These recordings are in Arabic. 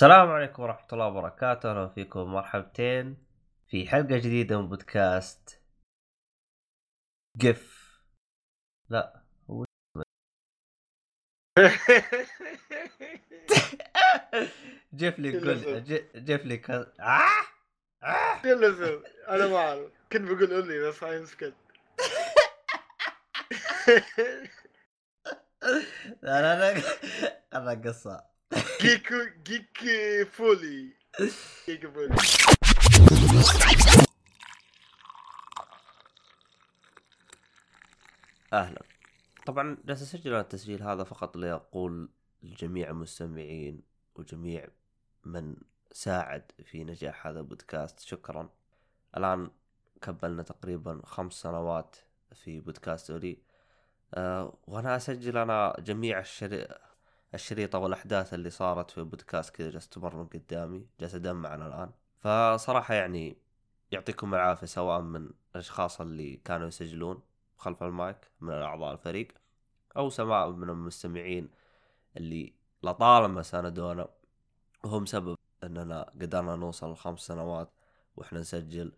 السلام عليكم ورحمة الله وبركاته، أهلا فيكم مرحبتين في حلقة جديدة من بودكاست قف لا هو جيف لي قول ج- جيف لي ك... آه! آه! أنا ما أعرف. كنت بقول أمي بس هاي مسكت. لا لا لا. أنا قصة. جيكو جيك فولي جيك فولي أهلا. طبعا جالس أسجل أنا التسجيل هذا فقط لأقول لجميع المستمعين وجميع من ساعد في نجاح هذا البودكاست. شكرا. الآن كملنا تقريبا خمس سنوات في بودكاست أولي أه وأنا أسجل أنا جميع الشري... الشريطة والأحداث اللي صارت في بودكاست كذا جالس تمر قدامي جالس أدمع أنا الآن. فصراحة يعني يعطيكم العافية سواء من الأشخاص اللي كانوا يسجلون خلف المايك من أعضاء الفريق أو سواء من المستمعين اللي لطالما ساندونا وهم سبب أننا قدرنا نوصل لخمس سنوات وإحنا نسجل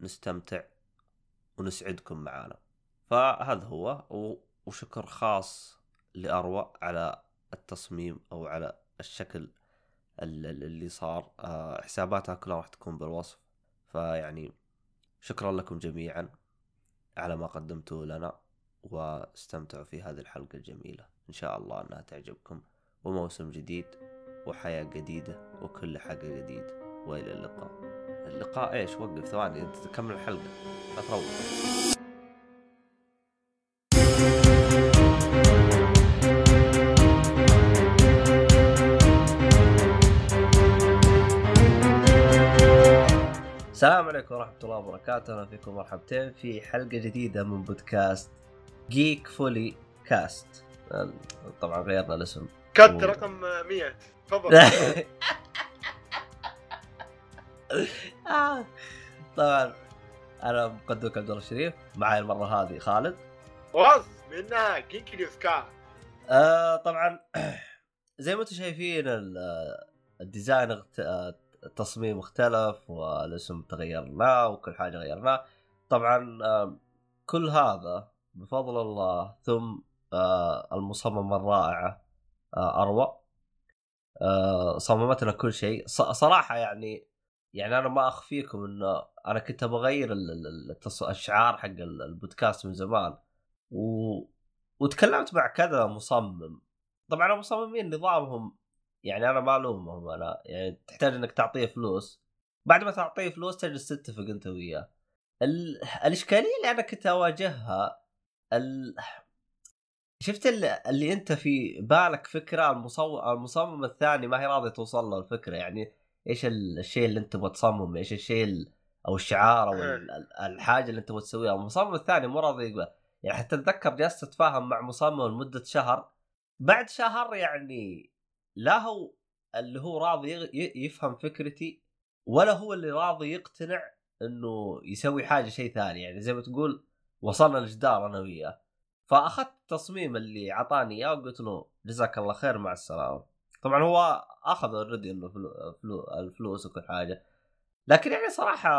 نستمتع ونسعدكم معانا. فهذا هو وشكر خاص لأروى على التصميم أو على الشكل ال- ال- اللي صار. آه، حساباتها كلها راح تكون بالوصف. فيعني شكرا لكم جميعا على ما قدمتوه لنا واستمتعوا في هذه الحلقة الجميلة. إن شاء الله أنها تعجبكم وموسم جديد وحياة جديدة وكل حاجة جديد وإلى اللقاء. اللقاء إيش؟ وقف ثواني أنت تكمل الحلقة. لا السلام عليكم ورحمة الله وبركاته، أهلا فيكم مرحبتين في حلقة جديدة من بودكاست جيك فولي كاست. طبعا غيرنا الاسم. كات أوه. رقم 100 تفضل آه. طبعا أنا مقدمك عبد الله الشريف، معي المرة هذه خالد. واز منها جيك نيوز آه طبعا زي ما أنتم شايفين ال- الديزاين التصميم اختلف والاسم تغيرناه وكل حاجة غيرناه طبعا كل هذا بفضل الله ثم المصممة الرائعة أروى. صممت لنا كل شيء. صراحة يعني يعني أنا ما أخفيكم إنه أنا كنت بغير. الشعار حق ال- البودكاست من زمان. و... وتكلمت مع كذا مصمم. طبعا المصممين نظامهم يعني أنا ما ألومهم أنا يعني تحتاج إنك تعطيه فلوس. بعد ما تعطيه فلوس تجلس تتفق أنت وياه. ال... الإشكالية اللي أنا كنت أواجهها ال... شفت اللي, اللي أنت في بالك فكرة المصو... المصمم الثاني ما هي راضي توصل له الفكرة يعني إيش ال- الشيء اللي أنت تبغى تصممه إيش الشيء ال... أو الشعار أو ال- الحاجة اللي أنت تبغى تسويها. المصمم الثاني مو راضي يقبل يعني حتى أتذكر جلست أتفاهم مع مصمم لمدة شهر. بعد شهر يعني لا هو اللي هو راضي يفهم فكرتي ولا هو اللي راضي يقتنع إنه يسوي حاجة شيء ثاني. يعني زي ما تقول وصلنا لجدار أنا وياه. فأخذت التصميم اللي اعطاني إياه وقلت له جزاك الله خير مع السلامة. طبعا هو أخذ اوريدي إنه فلو الفلوس وكل حاجة. لكن يعني صراحة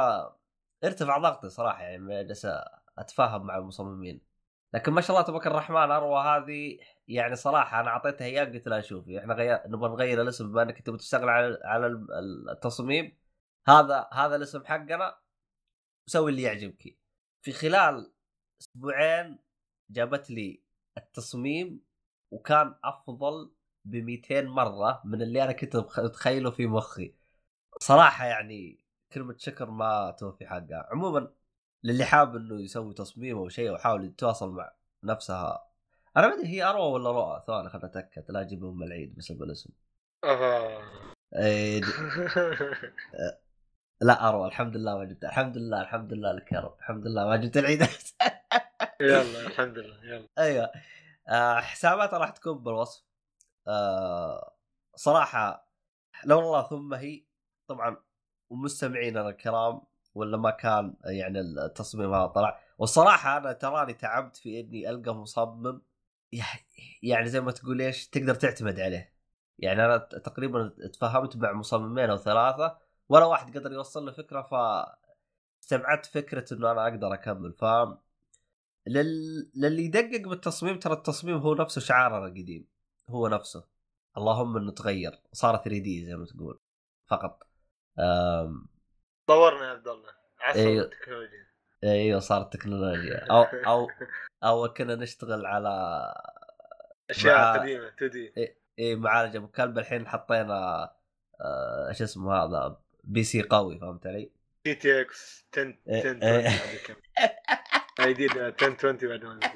ارتفع ضغطي صراحة يعني جالس أتفاهم مع المصممين. لكن ما شاء الله تبارك الرحمن أروى هذه يعني صراحة أنا أعطيتها اياه قلت لها شوفي إحنا غير نبغى نغير الاسم بما إنك تبغى تشتغل على على ال- التصميم. هذا هذا الاسم حقنا سوي اللي يعجبك. في خلال أسبوعين جابت لي التصميم وكان أفضل ب 200 مرة من اللي أنا كنت متخيله في مخي. صراحة يعني كلمة شكر ما توفي حقها. عموما للي حاب إنه يسوي تصميم أو شيء أو يحاول يتواصل مع نفسها أنا ما أدري هي أروى ولا رؤى ثواني خلنا أتأكد. لا أجيب ام العيد بسبب الاسم إيه، لا أروى. الحمد لله ما جبت. الحمد لله الحمد لله لك يا رب. الحمد لله ما جبت العيد. يلا الحمد لله يلا. أيوه. آه حساباتها راح تكون بالوصف. آه صراحة لو الله ثم هي طبعا ومستمعينا الكرام ولا ما كان يعني التصميم هذا طلع. والصراحة أنا تراني تعبت في إني ألقى مصمم يعني زي ما تقول إيش تقدر تعتمد عليه. يعني أنا تقريبا تفاهمت مع مصممين أو ثلاثة ولا واحد قدر يوصل لي فكرة ف استبعدت فكرة إنه أنا أقدر أكمل. ف لل... للي يدقق بالتصميم ترى التصميم هو نفسه شعارنا القديم. هو نفسه. اللهم إنه تغير. صار 3 دي زي ما تقول. فقط. أم... طورنا يا عبد الله. عصر أيوه. التكنولوجيا. أيوه صارت تكنولوجيا أو أو أو كنا نشتغل على أشياء مع- قديمة 2 دي اي معالج ابو كلب الحين حطينا آه، إيش اسمه هذا بي سي قوي فهمت علي؟ جي تي إكس 10 إيه، 10 إيه. 20 بعد كم أي دي 10 20 بعد ما.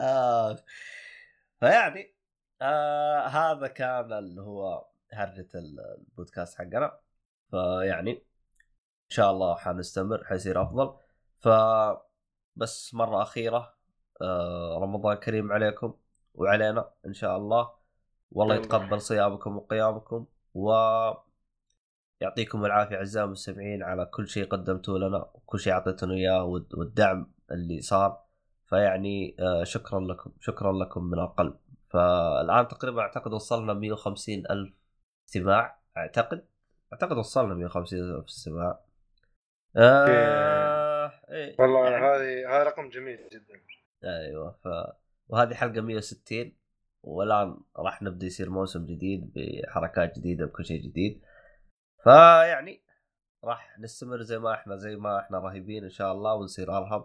آه. فيعني آه هذا كان اللي هو هرجة البودكاست حقنا فيعني شاء الله حنستمر حيصير أفضل. ف بس مرة أخيرة آه رمضان كريم عليكم وعلينا إن شاء الله. والله الله. يتقبل صيامكم وقيامكم و يعطيكم العافية أعزائي المستمعين على كل شيء قدمتوه لنا وكل شيء أعطيتونا إياه والد- والدعم اللي صار. فيعني آه شكرا لكم شكرا لكم من القلب. فالآن تقريبا أعتقد وصلنا 150 ألف استماع أعتقد أعتقد وصلنا 150 ألف استماع آه... إيه. والله يعني- هذه هذا رقم جميل جدا. أيوه ف وهذه حلقة 160 والآن راح نبدأ يصير موسم جديد بحركات جديدة بكل شيء جديد. فيعني راح نستمر زي ما إحنا زي ما إحنا رهيبين إن شاء الله ونصير أرهب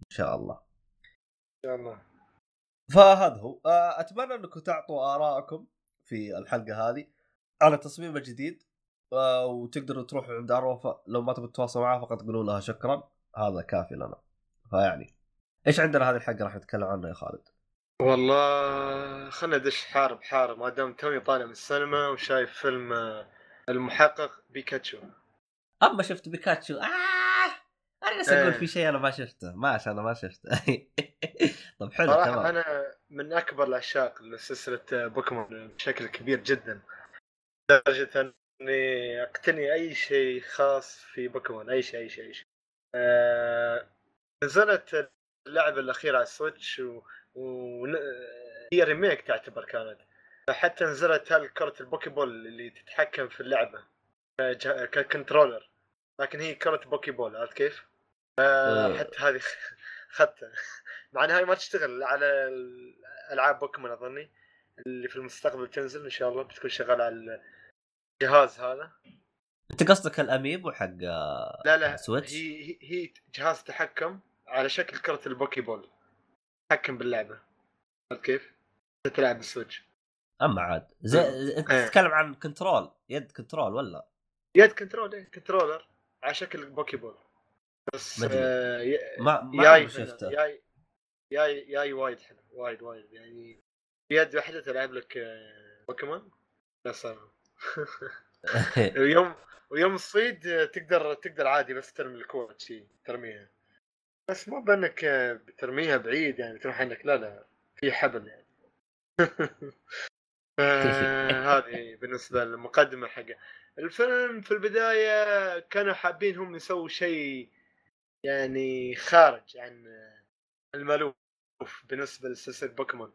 إن شاء الله. إن شاء الله. فهذا هو. آه، أتمنى أنكم تعطوا آرائكم في الحلقة هذه على تصميم الجديد وتقدروا تروحوا عند اروفا لو ما تبغوا تتواصلوا معها فقط تقولوا لها شكرا. هذا كافي لنا. فيعني إيش عندنا هذه الحلقة راح نتكلم عنها يا خالد؟ والله خلنا ندش حارب حارب ما دام توني طالع من السينما وشايف فيلم آه، المحقق بيكاتشو. أما شفت بيكاتشو. آه أنا بس أقول إيه. في شيء أنا ما شفته. ماشي أنا ما شفته. طب حلو تمام. أنا من أكبر العشاق لسلسلة آه، بوكيمون بشكل كبير جدا. لدرجه اني اقتني اي شيء خاص في بوكيمون اي شيء اي شيء اي شيء. آه نزلت اللعبة الأخيرة على ال Switch و... و... هي remake تعتبر كانت. حتى نزلت هالكرة ال Pokeball اللي تتحكم في اللعبة. كج- ك controller لكن هي كرة Pokeball عرفت كيف؟ آه آه. حتى هذه اخذتها مع إنها ما تشتغل على ألعاب بوكيمون أظني. اللي في المستقبل تنزل إن شاء الله بتكون شغالة على الجهاز هذا؟ انت قصدك ال amiibo حق آه، لا لا Switch؟ هي هي, جهاز تحكم على شكل كرة ال Pokeball. تحكم باللعبة. عرفت كيف؟ تلعب بال Switch اما عاد زي انت إيه. تتكلم عن control يد control ولا؟ يد control إيه controller على شكل Pokeball. بس ما أدري. آه ي- ما ما ياي شفته. ياي ياي ياي وايد حلو وايد وايد. يعني بيد واحدة تلعب لك آه، بوكيمون. لا صار ويوم ويوم آه، تقدر تقدر عادي بس ترمي الكورة شي ترميها. بس مو بأنك آه، بترميها بعيد يعني تروح عندك. لا لا في حبل يعني. هذه بالنسبة للمقدمة حقه الفيلم في البداية كانوا حابين هم يسووا شيء يعني خارج عن آه، المألوف بالنسبة لسلسلة بوكيمون.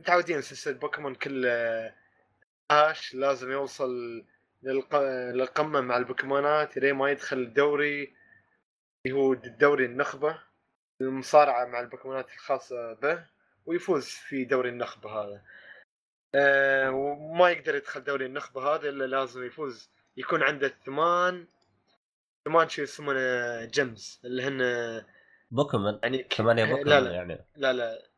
متعودين سلسلة بوكيمون كل آش لازم يوصل للق... للقمة مع البوكيمونات لين ما يدخل الدوري اللي هو الدوري النخبة المصارعة مع البوكيمونات الخاصة به ويفوز في دوري النخبة هذا آه وما يقدر يدخل دوري النخبة هذا إلا لازم يفوز يكون عنده ثمان ثمان شو يسمونه gyms اللي هن بوكيمون يعني. ثمانية لا بوكيمون لا يعني لا لا.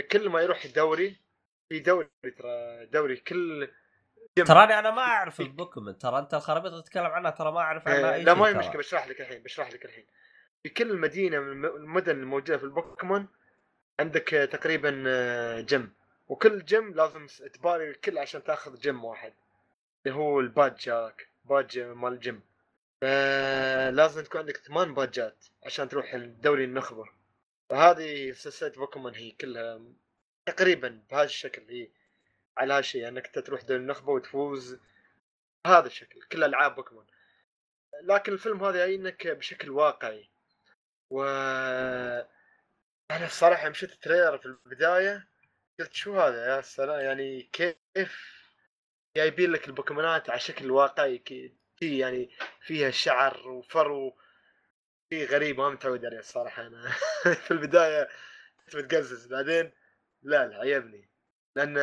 كل ما يروح الدوري في دوري ترى دوري كل. تراني أنا ما أعرف البوكيمون ترى أنت الخرابيط اللي تتكلم عنها ترى ما أعرف عنها آه، أي لا ما هي. مشكلة بشرح لك الحين بشرح لك الحين. في كل مدينة من الم- المدن الموجودة في البوكيمون عندك آه، تقريبا آه، جيم. وكل جيم لازم تباري الكل عشان تاخذ جيم واحد. اللي هو ال badge هذاك badge مال الجيم فلازم تكون عندك ثمان badge ات عشان تروح الدوري النخبة. فهذه سلسلة بوكيمون هي كلها تقريبا بهذا الشكل هي على هالشيء إنك تروح دوري النخبة وتفوز هذا الشكل كل ألعاب بوكيمون. لكن الفيلم هذا جاينك بشكل واقعي. و أنا الصراحة مشيت ال trailer في البداية قلت شو هذا يا سلام يعني كيف جايبين لك البوكيمونات على شكل واقعي يعني فيها شعر وفرو شيء غريب ما متعود عليه الصراحة أنا. في البداية كنت متقزز بعدين لا لا عجبني لأن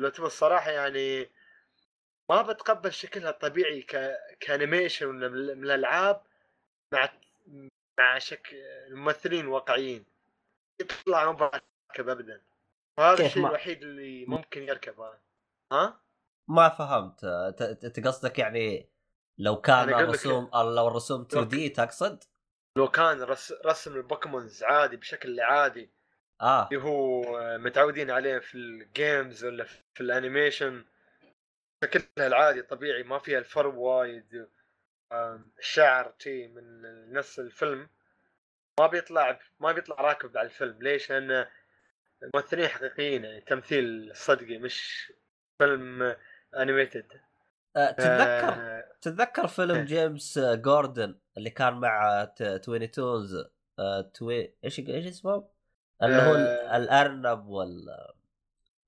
لو تبغى الصراحة يعني ما بتقبل شكلها الطبيعي ك... ك animation من الألعاب مع مع شكل الممثلين واقعيين يطلع ما بركب ابدا. وهذا الشيء ما... الوحيد اللي ممكن يركب. ها؟ ما فهمت. انت قصدك يعني لو كان الرسوم لو الرسوم 2D تقصد؟ لو كان رس... رسم ال Pokémons عادي بشكل عادي آه. اللي هو متعودين عليه في ال games ولا في ال animation شكلها العادي طبيعي ما فيها الفرو وايد. الشعر تي من نفس الفيلم. ما بيطلع ما بيطلع راكب على الفيلم. ليش؟ لأن الممثلين حقيقيين يعني تمثيل صدقي مش فيلم animated أه تتذكر؟ أه تتذكر فيلم إيه. جيمس جوردن اللي كان مع Tiny Toons؟ أه توي إيش إيش اسمه؟ اللي هو أه. الأرنب وال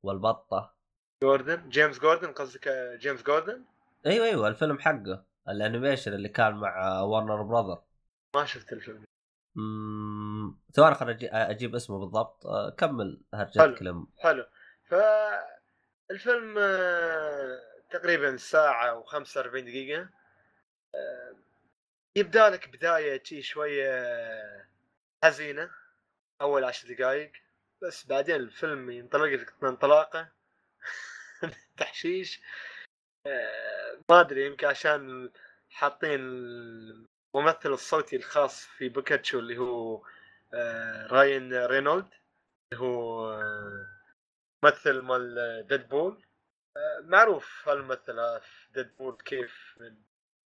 والبطة. جوردن؟ جيمس جوردن؟ قصدك جيمس جوردن؟ أيوه أيوه الفيلم حقه ال animation اللي كان مع Warner Brother ما شفت الفيلم. اممم خليني أجيب اسمه بالضبط. أه كمل هرجتك حلو حلو. ف الفيلم آه، تقريبا ساعة و45 دقيقة. آه، يبدأ لك بداية شي شوية حزينة. أول عشر دقايق بس بعدين الفيلم ينطلق لك انطلاقة تحشيش. آه، ما أدري يمكن عشان حاطين الممثل الصوتي الخاص في بيكاتشو اللي هو راين رينولد اللي هو ممثل مال ديدبول. معروف هالممثل في ديدبول كيف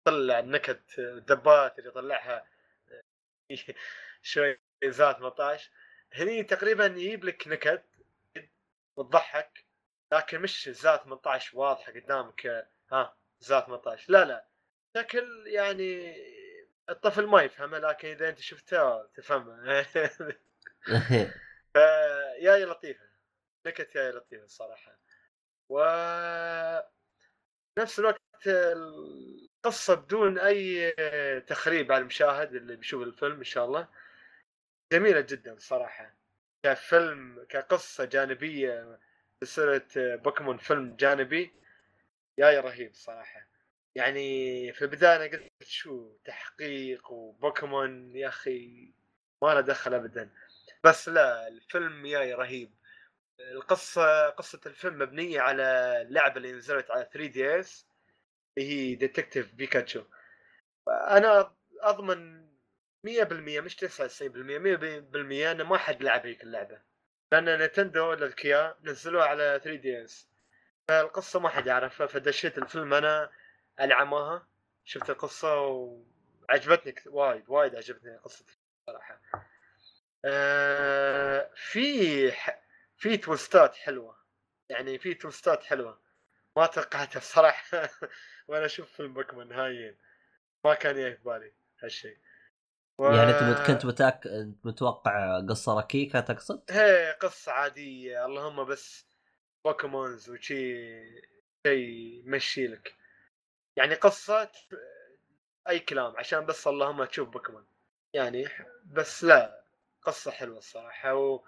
طلع النكت الدبات اللي يطلعها. شوي ذات 18 هني تقريبا يجيب لك نكت وتضحك لكن مش ذات 18 واضحة قدامك ها ذات 18 لا لا شكل يعني الطفل ما يفهمه لكن إذا أنت شفتها تفهمه. فيا لطيفة. نكت يا لطيفة الصراحه و نفس الوقت القصة بدون أي تخريب على المشاهد اللي بيشوف الفيلم إن شاء الله. جميلة جدا صراحة. كفيلم كقصة جانبية سلسلة بوكيمون فيلم جانبي. يا رهيب صراحة. يعني في البداية أنا قلت شو تحقيق وبوكيمون يا أخي ما له دخل أبدا. بس لا الفيلم ياي رهيب. القصة قصة الفيلم مبنية على اللعبه اللي نزلت على 3DS اللي هي Detective Pikachu أنا أضمن 100% مش 99% 100% انه ما حد لعب هيك اللعبة. لأن نينتندو الاذكياء نزلوها على 3DS. فالقصة ما حد يعرفها فدشيت الفيلم أنا العماها شفت القصة وعجبتني وايد وايد عجبتني قصة صراحة. آه في في twist ات حلوة. يعني في twist ات حلوة. ما توقعتها الصراحه وأنا أشوف فيلم بوكيمون هايين ما كان يجي في بالي هالشيء. و... يعني أنت كنت متأك... متوقع قصة ركيكه تقصد؟ هي قصة عادية اللهم بس Pokémons وشي شيء يمشي لك. يعني قصة أي كلام عشان بس اللهم تشوف بوكيمون. يعني بس لا قصة حلوة الصراحة و...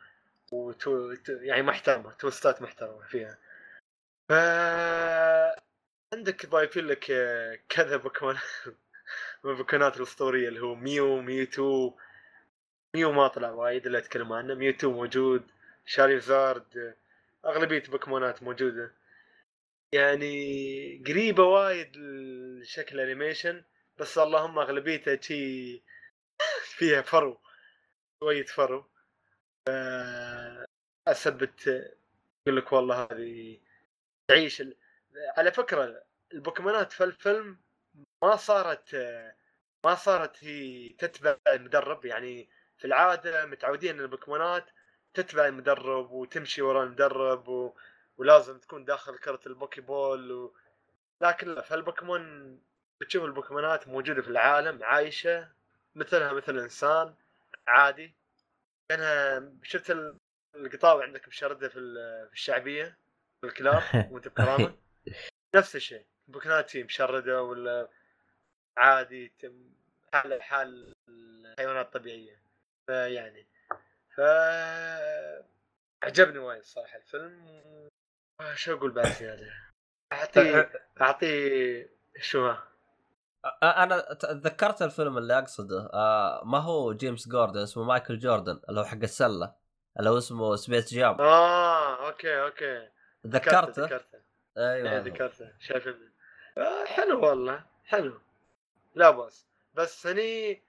و twi... يعني محترمة twist ات محترمة فيها. ف عندك ضايفين لك كذا بوكيمون؟ البوكيمونات الأسطورية اللي هو ميو ميوتو ميو ما طلع وايد اللي أتكلم عنه. ميوتو موجود. تشاريزارد أغلبية بوكيمونات موجودة. يعني قريبة وايد لشكل animation بس اللهم أغلبيتها شي فيها فرو. شوية فرو. أثبت يقول لك والله هذه تعيش. على فكرة البوكيمونات في الفيلم ما صارت ما صارت هي تتبع المدرب يعني في العادة متعودين البوكيمونات تتبع المدرب وتمشي ورا المدرب و... ولازم تكون داخل كرة ال Poké Ball و... لكن لا فالبوكيمون بتشوف البوكيمونات موجودة في العالم عايشة مثلها مثل الإنسان عادي. كانها شفت القطاوة عندك مشردة في ال- في الكلاب وأنت بكرامة؟ نفس الشيء بوكيمونات مشردة ولا عادي تم حال حال الحيوانات الطبيعية. فيعني ف عجبني وايد صراحة الفيلم. آه، شو أقول بعد زيادة اعطيه اعطيه شو ها؟ أنا تذكرت الفيلم اللي أقصده. آه ما هو جيمس جوردن اسمه مايكل جوردن اللي هو حق السلة اللي هو اسمه Space Jam آه okay okay. تذكرته ذكرته؟ أيوه إيه هذا. ذكرته. شايف آه حلو والله حلو. لا بأس. بس هني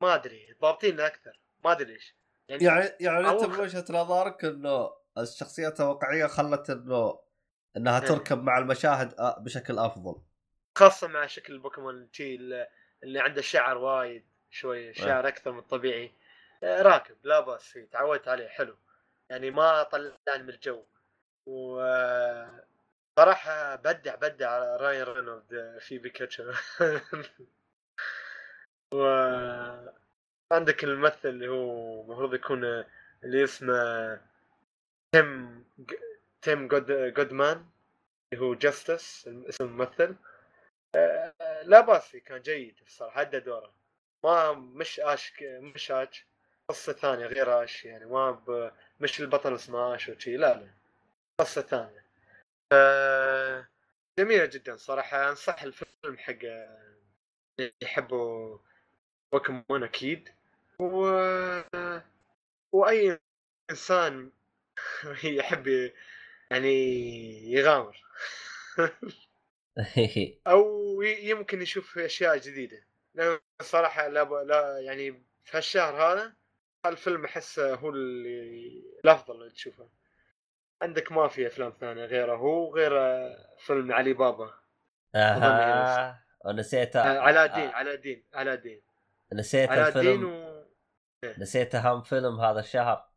ما أدري ضابطين أكثر. ما أدري ليش. يعني, يعني يعني أنت من وجهه نظرك إنه الشخصيات الواقعية خلت إنه إنها إيه. تركب مع المشاهد آه، بشكل أفضل. خاصة مع شكل البوكيمون تي اللي عنده شعر وايد شوية شعر أكثر من الطبيعي. آه، راكب لا بأس فيه. تعودت عليه حلو. يعني ما طلعني من الجو. و آه، صراحة بدع بدع على راين رينولد في بيكاتشو. و عندك الممثل اللي هو المفروض يكون اللي اسمه تيم تيم جود جودمان اللي هو جاستس اسم الممثل. آه، لا بأس كان جيد الصراحة ادى دوره. ما مش اش مش اش قصة ثانية غير اش يعني ما ب... مش البطل اسمه اش وشي لا لا. قصة ثانية. آه، جميلة جدا صراحة أنصح الفيلم حق اللي يحبوا بوكيمون أكيد. و... وأي إنسان يحب يعني يغامر. أو يمكن يشوف أشياء جديدة. لأن الصراحه لا, ب... لا يعني في هالشهر هذا الفيلم احسه هو اللي الأفضل اللي تشوفه. عندك ما في أفلام ثانية غيره هو غير فيلم علي بابا. أها. ونسيت آه، علاء الدين آه، علاء الدين علاء الدين نسيت الفيلم. و نسيت أهم فيلم هذا الشهر.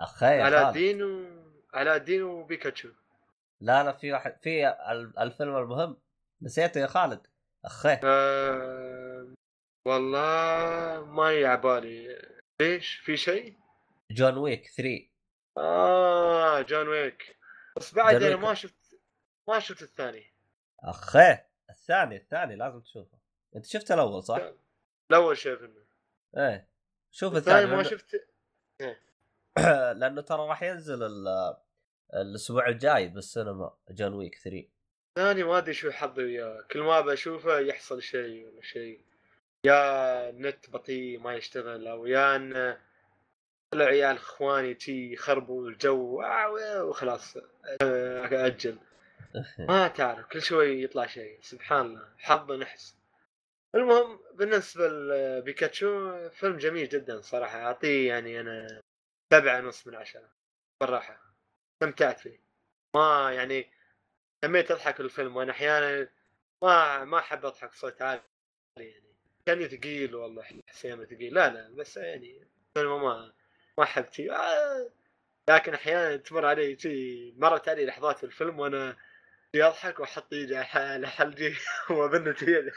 أخي. الدين و علاء الدين وبيكاتشو لا لا في واحد في ال- الفيلم المهم. نسيته يا خالد. أخي. آه... والله ما يجي على بالي ليش؟ في شيء؟ John Wick 3 آه John Wick. بس بعد أنا. ما شفت ما شفت الثاني. أخي الثاني الثاني لازم تشوفه. أنت شفت الأول صح؟ الأول شايف إنه إيه. شوف الثاني الثاني ما شفت لأنه ترى راح ينزل ال- الأسبوع الجاي بالسينما John Wick 3 الثاني ما أدري شو حظي وياه. كل ما بشوفه يحصل شيء ولا شيء. يا النت بطيء ما يشتغل أو يا إن طلع عيال إخواني تي يخربوا الجو وخلاص أجل. ما تعرف كل شوي يطلع شيء. سبحان الله حظ نحس. المهم بالنسبة لبيكاتشو فيلم جميل جدا صراحة. أعطيه يعني أنا سبعة ونص من عشرة بالراحة. استمتعت فيه. ما يعني تميت أضحك الفيلم وأنا أحيانا ما ما أحب أضحك صوت عالي يعني. كان ثقيل والله حسين ثقيل. لا لا بس يعني فيلم ما ما أحب تي آه لكن أحيانا تمر علي تي مرت علي لحظات في الفيلم وأنا تي أضحك وأحط إيدي على حلقي وأظن تي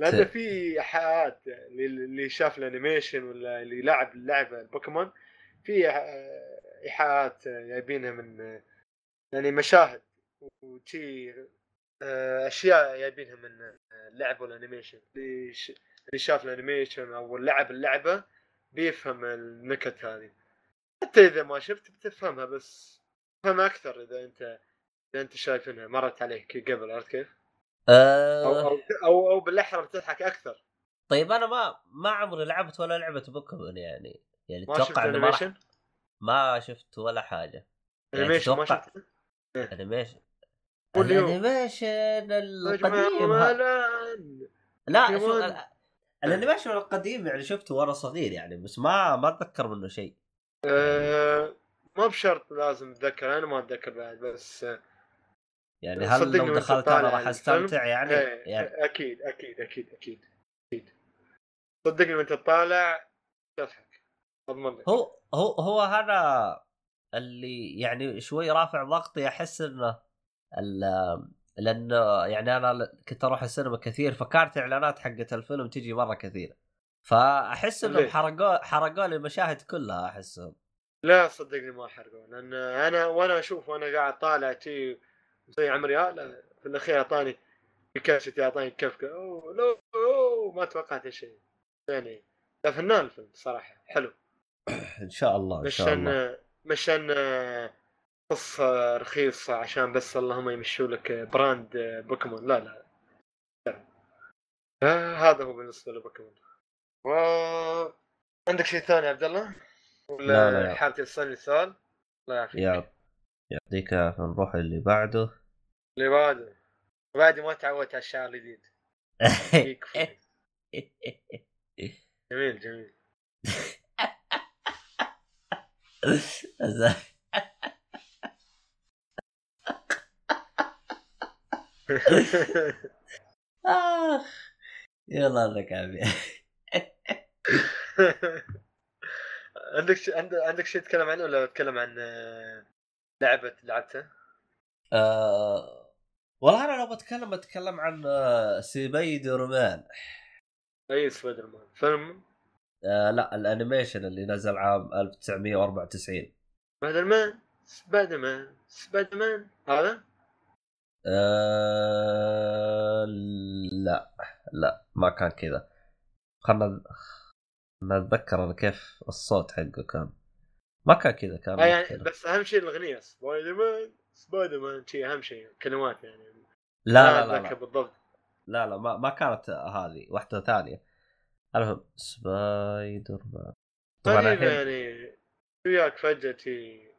لأن في إيحاءات اللي شاف ال animation ولا اللي لعب اللعبة البوكيمون في إيحاءات آه، جايبينها من يعني مشاهد وشي آه، أشياء جايبينها من اللعبه وال animation اللي شاف ال animation أو لعب اللعبة بيفهم النكت هذه حتى إذا ما شفت بتفهمها بس تفهمها أكثر إذا أنت إذا أنت شايف إنها مرت عليك قبل عرفت كيف؟ أو أه أو أو, أو بالاحرى بتضحك أكثر طيب أنا ما ما عمري لعبت ولا لعبه بوكيمون يعني يعني ما أتوقع إنه ما انيميشن؟ ما شفت ولا حاجة يعني animation ما تتوقع- شفت؟ animation. ال animation القديم لا شو بوكيمون. ال- ال animation القديم يعني شفته وأنا صغير يعني بس ما ما أتذكر منه شيء آه، ما بشرط لازم أتذكر أنا ما أتذكر بعد بس يعني هل لو دخلت أنا راح الفيلم، أستمتع يعني؟ إيه، يعني. أكيد أكيد أكيد أكيد أكيد. صدقني وأنت طالع تضحك. اضمن لك. هو هو هو هذا اللي يعني شوي رافع ضغطي أحس إنه لأنه يعني أنا كنت أروح السينما كثير فكانت إعلانات حقت الفيلم تجي مرة كثير فأحس إنهم؟ حرقوا حرقوا لي المشاهد كلها أحسهم. لا صدقني ما حرقوا لأن أنا وأنا أشوف وأنا قاعد طالع تي زي عمري لا في الأخير أعطاني بيكاشتي أعطاني كفكه أوه لا أوه ما توقعت شيء يعني لا فنان الفيلم صراحة حلو. إن شاء الله إن شاء الله. مش ان قصة رخيصة عشان بس اللهم يمشوا لك براند بوكيمون. لا لا, لا. آه، هذا هو بالنسبة لبوكيمون. و عندك شيء ثاني يا عبد الله؟ ولا لا، لا، لا. حابب تسألني سؤال؟ الله يعافيك. يعطيك العافية. نروح اللي بعده. اللي بعده بعد ما تعودت على الشعر الجديد. جميل جميل آخ يلا لك عمي عندك عندك شيء تتكلم عنه ولا تتكلم عن آه، لعبة لعبتها؟ آه، والله أنا لو بتكلم بتكلم عن آه، سبايدر مان اي سبايدر مان. فيلم؟ آه لا ال animation اللي نزل عام 1994 Spider-Man Spider-Man Spider-Man. هذا؟ آه لا لا ما كان كذا. خلنا نتذكر أنا كيف الصوت حقه كان. ما كان كذا كان آه يعني. بس أهم شيء الأغنية. Spider-Man. Spider-Man شيء اهم شيء كلمات يعني. لا لا لا, لا بالضبط. لا لا ما, ما كانت هذه واحدة ثانية. المهم سبايدر مان. طبعا طيب الحين يعني وياك تي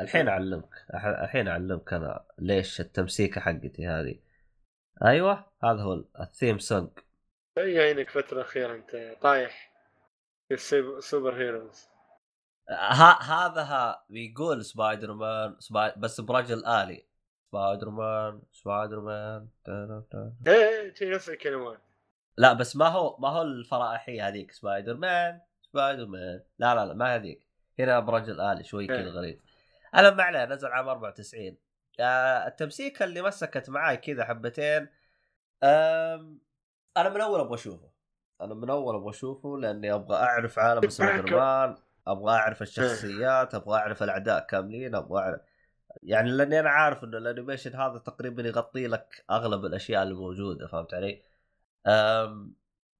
الحين أعلمك الحين أعلمك أنا ليش التمسيكة حقتي هذه. أيوه هذا هو ال theme song. هي عينك فترة أخيرة أنت طايح. في ال sup- super heroes. ها هذا ها بيقول Spider-Man Spi... بس برجل آلي. Spider-Man Spider-Man. إيه شي نفس الكلمات. لا بس ما هو ما هو الفرائحية هذيك. Spider-Man Spider-Man لا لا لا ما هذيك. هنا برجل آلي شوي كذا إيه. غريب. أنا ما عليه نزل عام 94 آه التمسيكه اللي مسكت معاي كذا حبتين. آم أنا من أول أبغى أشوفه. أنا من أول أبغى أشوفه لأني أبغى أعرف عالم سبايدر مان أبغى أعرف الشخصيات أبغى أعرف الأعداء كاملين أبغى أعرف يعني لأني أنا عارف إنه ال animation هذا تقريبا يغطي لك أغلب الأشياء اللي موجوده فهمت علي؟ أم...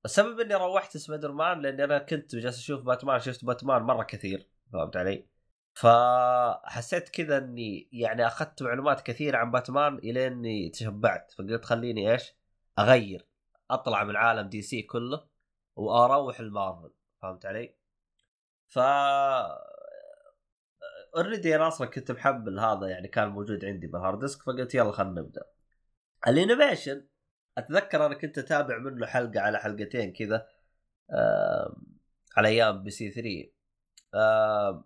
السبب إني روحت سبايدر مان لأني أنا كنت جالس أشوف باتمان شفت باتمان مرة كثير فهمت علي؟ فحسيت كذا إني يعني أخذت معلومات كثيرة عن باتمان إلى إني تشبعت فقلت خليني إيش؟ أغير أطلع من عالم DC كله وأروح المارفل فهمت علي؟ ف already أنا أصلا كنت محمل هذا يعني كان موجود عندي بال hard disk فقلت يلا خلينا نبدأ. ال animation أتذكر أنا كنت أتابع منه حلقة على حلقتين كذا على أيام MBC 3 آم،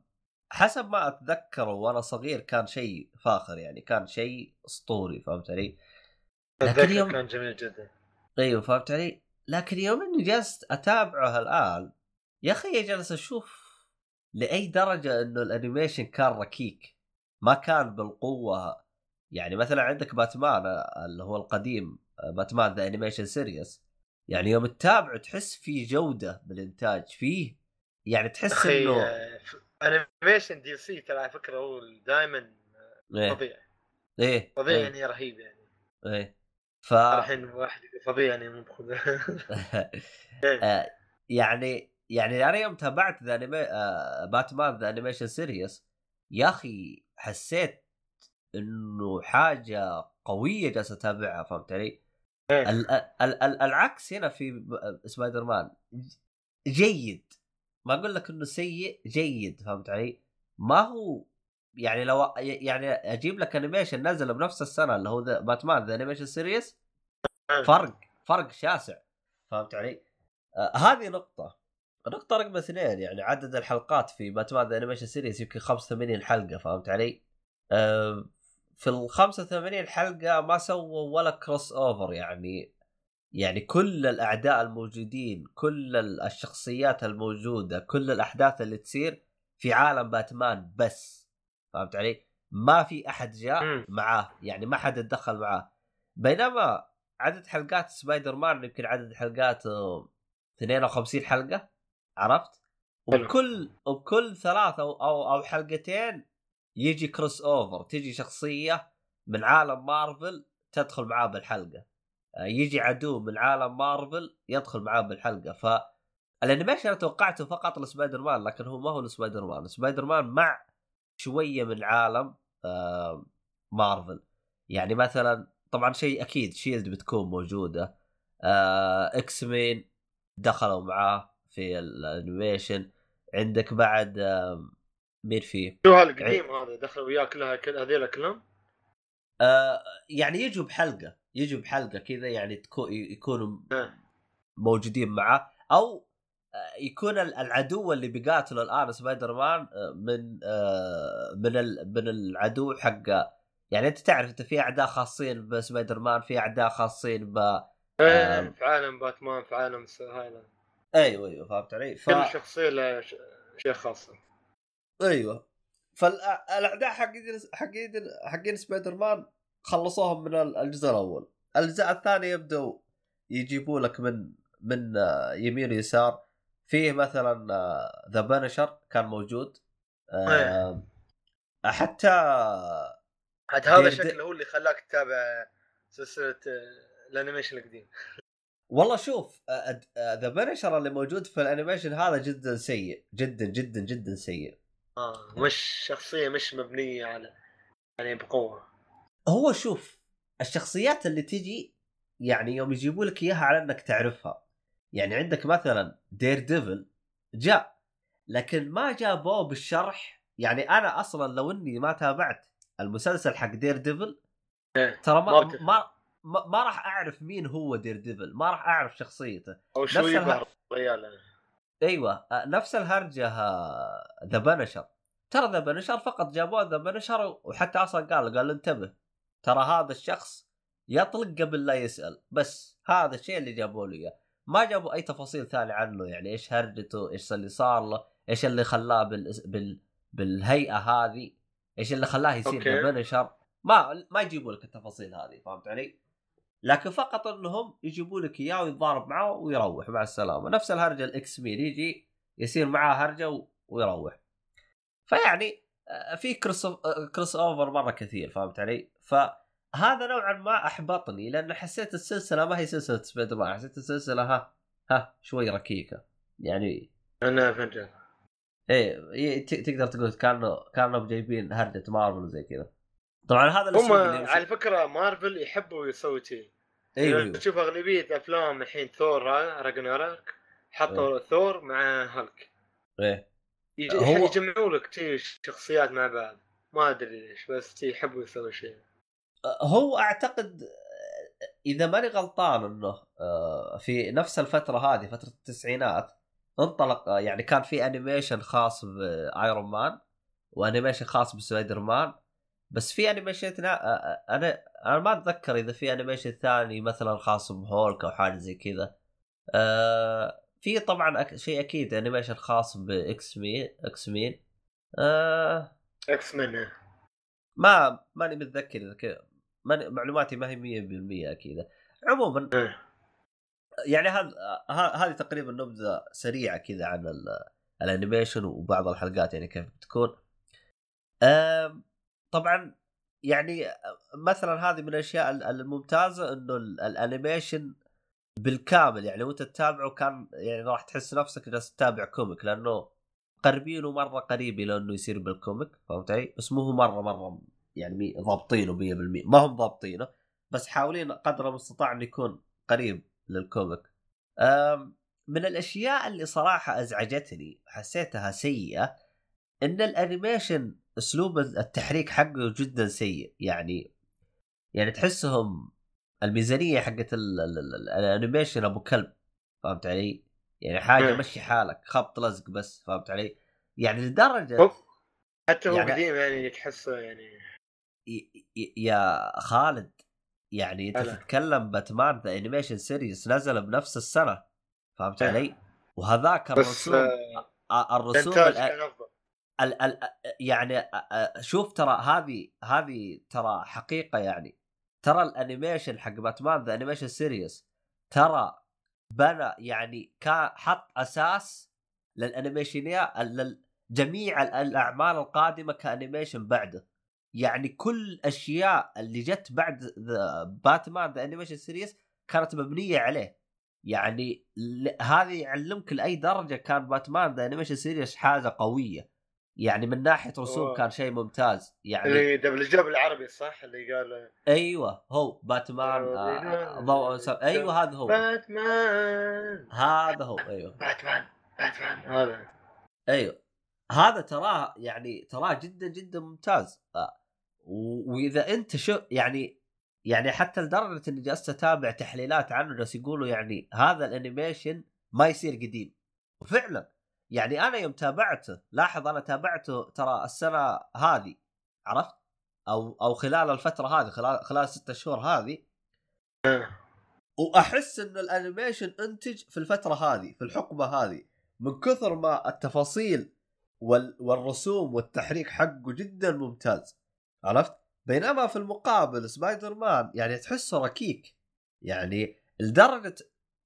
حسب ما اتذكر وأنا صغير كان شيء فاخر يعني كان شيء أسطوري فهمت علي؟ لكن يوم كان جميل جدا أيوه فهمت علي؟ لكن يوم إني جلست أتابعه الآن يا أخي جالس أشوف لأي درجة إنه ال animation كان ركيك ما كان بالقوة. يعني مثلا عندك باتمان اللي هو القديم Batman the animation series يعني يوم تتابعه تحس في جودة بالإنتاج. فيه يعني تحس إنه آه، animation DC ترى على فكرة هو دائما إيه. فظيع. إيه فظيع إيه, يعني رهيب يعني. إيه. ف الحين واحد فظيع يعني مو بخذ. آه، يعني يعني أنا يوم تابعت ذا. آه، Batman The Animated Series يا أخي حسيت إنه حاجة قوية جالس أتابعها فهمت علي؟ إيه. ال... ال... ال... العكس هنا في سبايدر مان جيد ما أقول لك إنه سيء جيد فهمت علي؟ ما هو يعني لو يعني أجيب لك animation نزل بنفس السنة اللي هو ذا Batman The Animated Series فرق فرق شاسع فهمت علي؟ آه هذه نقطة النقطة رقم اثنين يعني عدد الحلقات في Batman The Animated Series يمكن 85 حلقة فهمت علي؟ آه في ال 85 حلقة ما سووا ولا crossover يعني يعني كل الأعداء الموجودين كل ال- الشخصيات الموجودة كل الأحداث اللي تصير في عالم باتمان بس فهمت علي؟ ما في أحد جاء. معاه يعني ما حد تدخل معاه بينما عدد حلقات سبايدر مان يمكن عدد حلقات 52 حلقة عرفت؟ وبكل وبكل ثلاث أو أو, أو حلقتين يجي crossover تجي شخصية من عالم مارفل تدخل معاه بالحلقة. آه، يجي عدو من عالم مارفل يدخل معاه بالحلقة. ف ال animation توقعته فقط لسبايدر مان لكن هو ما هو ل Spider-Man Spider-Man مع شوية من عالم مارفل. يعني مثلا طبعا شيء أكيد SHIELD بتكون موجودة. آه X-Men دخلوا معاه. في ال animation. عندك بعد مين فيه؟ شو هالقديم هذا؟ دخلوا وياه كلها كل هذيلا كلهم؟ آه يعني يجوا بحلقة يجوا بحلقة كذا يعني تكون يكونوا موجودين معاه أو آه، يكون العدو اللي بيقاتله الآن سبايدر مان آه، من آه، من من العدو حق يعني أنت تعرف أنت في أعداء خاصين بسبايدر مان في أعداء خاصين ب إيه في عالم باتمان في عالم هذا أيوه أيوه فهمت علي؟ ف... كل شخصية لها شيء خاصه أيوه. فالاعداء حقين حقين حقين سبايدر مان خلصوهم من الجزء الأول. الاجزاء الثانية يبدوا يجيبوا لك من من يمين ويسار. فيه مثلا The Punisher كان موجود. آه حتى حتى هذا شكله هو اللي خلاك تتابع سلسلة ال animation القديم. والله شوف The Punisher اللي موجود في ال animation هذا جدا سيء جدا جدا جدا سيء. آه مش شخصية مش مبنية على يعني بقوة. هو شوف الشخصيات اللي تجي يعني يوم يجيبوا لك إياها على إنك تعرفها. يعني عندك مثلا Daredevil جاء لكن ما جابوه بالشرح يعني أنا أصلا لو إني ما تابعت المسلسل حق Daredevil إيه، ترى ما ما, ما, ما راح أعرف مين هو Daredevil ما راح أعرف شخصيته. أو شو يبغى الرجال أيوه نفس الهرجة The Punisher ترى The Punisher فقط جابوه The Punisher وحتى أصلا قال قال انتبه ترى هذا الشخص يطلق قبل لا يسأل بس هذا الشيء اللي جابوا له إياه. ما جابوا أي تفاصيل ثانية عنه يعني إيش هرجته إيش اللي صار له إيش اللي خلاه بال... بال... بالهيئة هذه إيش اللي خلاه يصير Punisher ما ما يجيبوا لك التفاصيل هذه فهمت علي؟ لكن فقط انهم يجيبوا لك اياه ويتضارب معاه ويروح. مع السلامة. نفس الهرجة ال X-Men يجي يصير معاه هرجة ويروح. فيعني آه، في cross crossover مرة كثير فهمت علي؟ فهذا نوعا ما أحبطني لأن حسيت السلسلة ما هي سلسلة سبايدر مان حسيت السلسلة ها ها شوي ركيكة. يعني أنا فهمت إيه تقدر تقول كانوا كانوا جايبين هرجة مارفل وزي كذا. طبعا هذا هم على فكرة مارفل يحبوا يسوي شيء أيوه يعني تشوف أغلبية أفلام الحين ثور راجناروك حطوا إيه. ثور مع هالك. إيه. هو... يجمعوا لك شخصيات مع بعض. ما أدري ليش بس يحبوا يسوي شيء هو أعتقد إذا ماني غلطان إنه آه، في نفس الفترة هذه فترة التسعينات انطلق آه، يعني كان في animation خاص ب Iron Man و animation خاص بسبايدر مان بس في animation آه، أنا أنا ما أتذكر إذا في animation ثاني مثلا خاص بهولك أو حاجة زي كذا. في طبعا أك... شيء أكيد animation خاص ب X-Men X-Men آه... X-Men ما ماني متذكر إذا كذا معلوماتي ما هي 100% أكيد عموما إيه. يعني هذا هذه تقريبا نبذة سريعة كذا عن ال animation وبعض الحلقات يعني كيف بتكون. طبعا يعني مثلا هذه من الأشياء الممتازة إنه ال animation بالكامل يعني وأنت تتابعه كان يعني راح تحس نفسك جالس تتابع comic لأنه مقربينه مرة قريب إلى انه يصير بال comic فهمت علي؟ بس مو هو مرة مرة يعني ضابطينه 100% ما هم ضابطينه بس محاولين قدر المستطاع إنه يكون قريب لل comic. من الأشياء اللي صراحة أزعجتني حسيتها سيئة إن ال animation أسلوب التحريك حقه جدا سيء يعني يعني تحسهم الميزانية حقت ال animation أبو كلب فهمت علي؟ يعني حاجة مشي حالك خبط لزق بس فهمت علي؟ يعني لدرجة حتى هو يعني قديم يعني تحسه يعني يا خالد يعني أنت ألا. تتكلم باتمان the animation series نزل بنفس السنة فهمت علي؟ وهذاك الرسوم آه الرسوم ال ال يعني شوف ترى هذه هذه ترى حقيقة يعني. ترى ال animation حق باتمان the animation series ترى بنى يعني كان حط أساس لل animation يات لل- جميع ال- الأعمال القادمة ك animation بعده. يعني كل الاشياء اللي جت بعد ذا- باتمان the animation series كانت مبنية عليه. يعني هذه يعلمك لأي درجة كان باتمان the animation series حاجة قوية. يعني من ناحية رسوم أوه. كان شيء ممتاز. يعني اللي دبلجه بالعربي صح؟ اللي قال أيوه هو باتمان آه، ضوء س- أيوه هذا هو. باتمان. هذا هو أيوه. باتمان باتمان هذا. أيوه. هذا تراه يعني تراه جدا جدا ممتاز. آه، وإذا أنت شو يعني يعني حتى لدرجة إني جلست أتابع تحليلات عنه جالس يقولوا يعني هذا الأنيميشن ما يصير قديم. وفعلا يعني أنا يوم تابعته لاحظ أنا تابعته ترى السنة هذه عرفت؟ أو أو خلال الفترة هذه خلال خلال ستة شهور هذه. وأحس ان ال animation إنتج في الفترة هذه في الحقبة هذه من كثر ما التفاصيل وال والرسوم والتحريك حقه جدا ممتاز عرفت؟ بينما في المقابل سبايدر مان يعني تحسه ركيك يعني لدرجة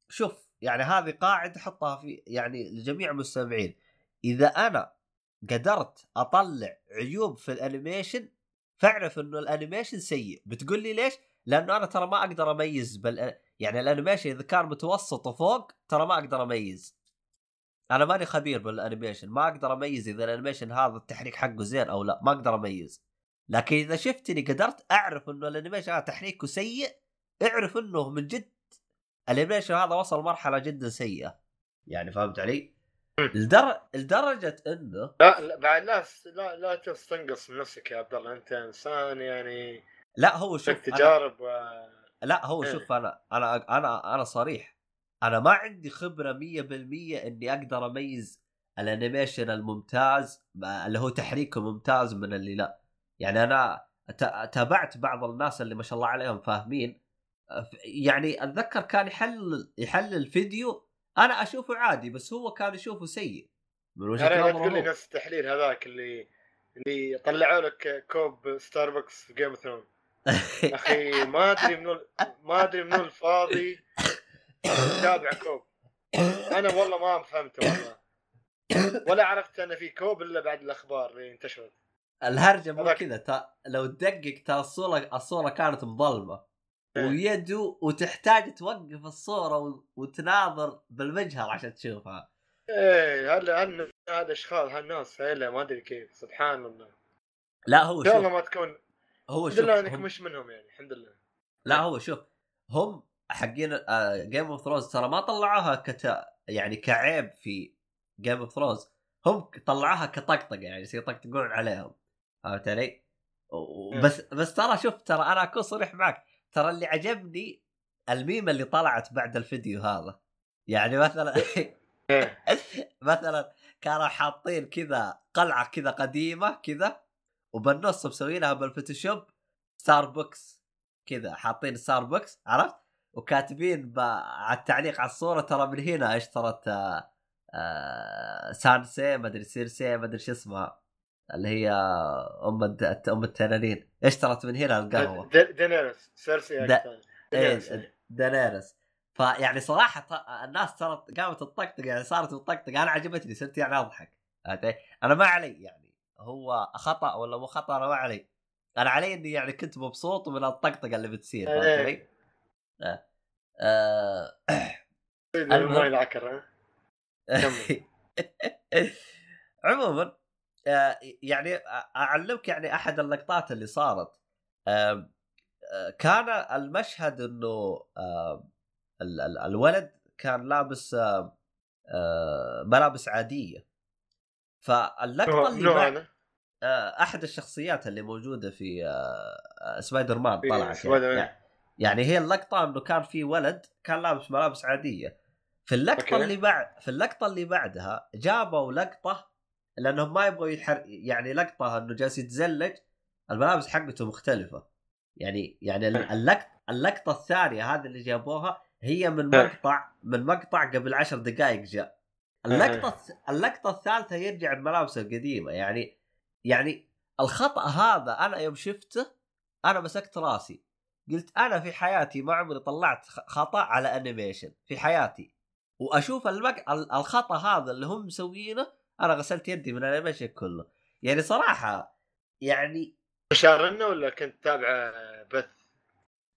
شوف يعني هذه قاعدة أحطها في يعني لجميع المستمعين. إذا أنا قدرت أطلع عيوب في ال animation فاعرف إنه ال animation سيء. بتقول لي ليش؟ لأنه أنا ترى ما أقدر أميز بال يعني ال animation إذا كان متوسط وفوق ترى ما أقدر أميز. أنا ماني خبير بال animation. ما أقدر أميز إذا ال animation هذا التحريك حقه زين أو لا. ما أقدر أميز. لكن إذا شفتني قدرت أعرف إنه ال animation هذا تحريكه سيء اعرف إنه من جد ال animation هذا وصل مرحلة جدا سيئة. يعني فهمت علي؟ لدر... لدرجة إنه لا لا بعد لا لا لا تستنقص من نفسك يا عبد الله. أنت إنسان يعني لا هو شوف لك أنا... تجارب و... لا هو إيه. شوف أنا أنا أنا أنا صريح. أنا ما عندي خبرة 100% إني أقدر أميز ال animation الممتاز اللي هو تحريكه ممتاز من اللي لا. يعني أنا تابعت بعض الناس اللي ما شاء الله عليهم فاهمين. يعني أتذكر كان يحلل يحلل فيديو أنا أشوفه عادي بس هو كان يشوفه سيء. من وجهة نظره تقول لي. نفس التحليل هذاك اللي اللي طلعوا لك كوب ستاربكس في Game of Thrones أخي ما أدري منو ما أدري منو الفاضي يتابع كوب. أنا والله ما فهمته والله. ولا عرفت أن في كوب إلا بعد الأخبار اللي انتشرت. الهرجة مو كذا تا- لو تدقق ترى الصورة الصورة كانت مظلمة. ويده وتحتاج توقف الصورة وتناظر بالمجهر عشان تشوفها. إيه هذا هذا هذا أشخاص هالناس هلا ما أدري كيف سبحان الله. لا هو شوف. ما تكون هو الحمد شوف لله إنك هم مش منهم يعني الحمد لله. لا هو شوف هم حقين Game of Thrones ترى ما طلعوها كت يعني كعيب في Game of Thrones هم طلعوها كطقطقة يعني يصير يطقطقون عليهم. فهمت علي؟ و- بس بس ترى شوف ترى أنا أكون صريح معك. ترى اللي عجبني الميمه اللي طلعت بعد الفيديو هذا يعني مثلا. مثلا كانوا حاطين كذا قلعة كذا قديمة كذا وبالنص مسوينها بال Photoshop ستاربكس كذا حاطين ستاربكس عرفت؟ وكاتبين ب... على التعليق على الصورة ترى من هنا اشترت آه، آه، سانسي ما أدري سيرسي ما أدري شو اسمها اللي هي أم. أم التنانين اشترت من هنا القهوة دينيرس سيرسي. دينيرس. دانيرس فيعني صراحة ط- الناس صارت قامت تطقطق يعني صارت تطقطق أنا عجبتني صرت يعني أضحك فهمت؟ أنا ما علي يعني هو خطأ ولا مو خطأ أنا ما علي أنا علي إني يعني كنت مبسوط من الطقطقه اللي بتصير فهمت إيه. علي؟ آه. آه. المهم المهم. العكر. عموما يعني أعلمك يعني أحد اللقطات اللي صارت آه، كان المشهد إنه الولد كان لابس آه، ملابس عادية فاللقطة اللي؟ آه، أحد الشخصيات اللي موجودة في آه، آه، سبايدر مان طلعت. يعني. يعني هي اللقطة إنه كان في ولد كان لابس ملابس عادية في اللقطة. اللي بعد في اللقطة اللي بعدها جابوا لقطة لأنهم ما يبغوا يحر يعني لقطة إنه جالس يتزلج الملابس حقته مختلفة. يعني يعني ال- اللقطه اللقطة الثانية هذه اللي جابوها هي من إيه. مقطع من مقطع قبل عشر دقائق جاء. اللقطة الث- اللقطة الثالثة يرجع بملابسه القديمة. يعني يعني الخطأ هذا أنا يوم شفته أنا مسكت راسي. قلت أنا في حياتي ما عمري طلعت خطأ على animation في حياتي. وأشوف المق... ال- الخطأ هذا اللي هم مسوينه أنا غسلت يدي من ال animation كله يعني صراحة يعني شارنا ولا كنت تابعه بث؟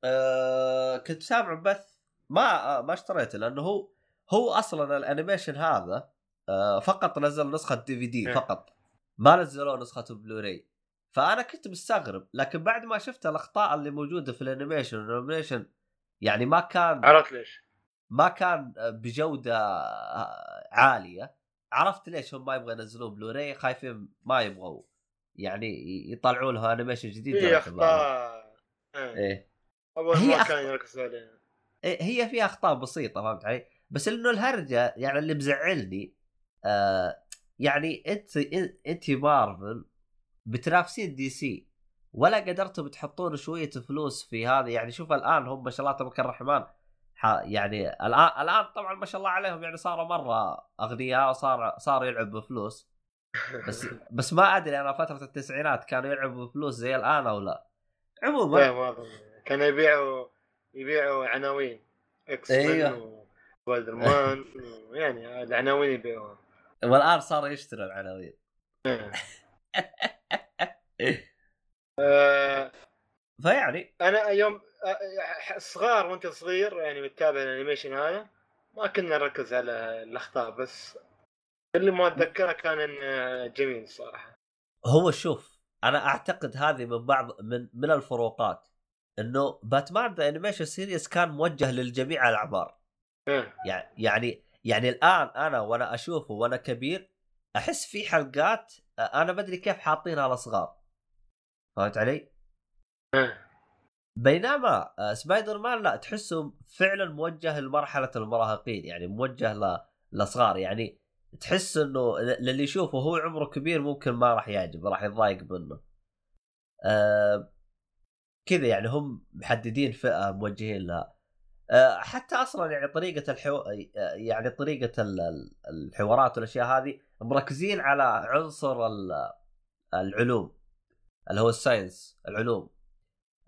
آه كنت سامع بث ما آه ما اشتريته لأنه هو هو أصلا ال animation هذا آه فقط نزل نسخة DVD. فقط ما نزلوا نسخة بلوراي فأنا كنت مستغرب لكن بعد ما شفت الأخطاء اللي موجودة في ال animation ال animation يعني ما كان عرفت ليش؟ ما كان بجودة عالية عرفت ليش هم ما يبغوا ينزلوه بلوراي؟ خايفين ما يبغوا. يعني يطلعوا له animation جديد في. أخطاء. إيه. إيه. اول هي ما أخ- كان يركز عليها إيه، هي فيها أخطاء بسيطة فهمت علي؟ بس إنه الهرجة يعني اللي مزعلني آه يعني أنت أنت مارفل بتنافسين دي سي ولا قدرتوا بتحطون شوية فلوس في هذا يعني شوف الآن هم ما شاء الله تبارك الرحمن يعني الان الآن طبعا ما شاء الله عليهم يعني صاروا مرة أغنياء وصار صار يلعب بفلوس. بس بس ما أدري أنا فترة التسعينات كانوا يلعبوا بفلوس زي الآن أو لا؟ عموما كانوا يبيعوا يبيعوا عناوين. X. سبايدر مان يعني العناوين يبيعوها والآن صار يشتري العناوين. فيعني أنا يوم صغار وأنت صغير يعني متابع ال animation هذا ما كنا نركز على الأخطاء بس. اللي ما أتذكره كان جميل صراحة. هو شوف أنا أعتقد هذه من بعض من من الفروقات إنه باتمان the animation series كان موجه للجميع الأعمار. إيه. يعني يعني يعني الآن أنا وأنا أشوفه وأنا كبير أحس في حلقات أنا ما أدري كيف حاطينها لصغار فهمت علي؟ بينما آه، سبايدر مان لا تحسه فعلا موجه لمرحلة المراهقين يعني موجه ل- لصغار يعني تحس إنه للي يشوفه هو عمره كبير ممكن ما راح يعجب راح يتضايق منه. أه كذا يعني هم محددين فئة موجهين لها. أه حتى أصلا يعني طريقة الحو... آه، يعني طريقة ال- ال- الحوارات والأشياء هذه مركزين على عنصر ال- العلوم اللي هو الساينس العلوم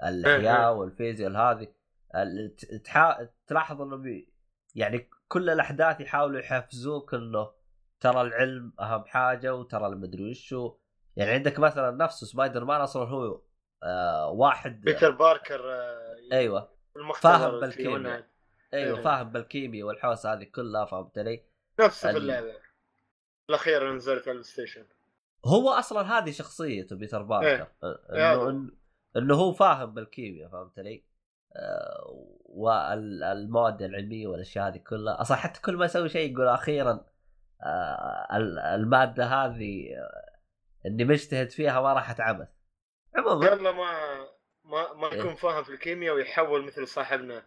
الاحياء والفيزياء هذه ال- ت- تحا... تلاحظ إنه بي... يعني كل الأحداث يحاولوا يحفزوك إنه ترى العلم أهم حاجة وترى المدري وشو يعني عندك مثلا نفسه سبايدر مان أصلا هو آه واحد بيتر باركر آه، أيوه فاهم بالكيمياء. أيوه إيه. فاهم بالكيمياء والحوسة هذه كلها فهمت علي؟ نفسه في اللعبة الأخيرة نزلت على ال station هو أصلا هذه شخصيته بيتر باركر إيه. إنه انه هو فاهم بالكيمياء فهمت علي؟ آه، والمواد العلمية والأشياء هذه كلها. أصلا حتى كل ما يسوي شيء يقول أخيرا آه، ال- المادة هذه آه، إني مجتهد فيها ما راح أتعبث. عموما. يلا ما ما ما إيه. يكون فاهم في الكيمياء ويحول مثل صاحبنا.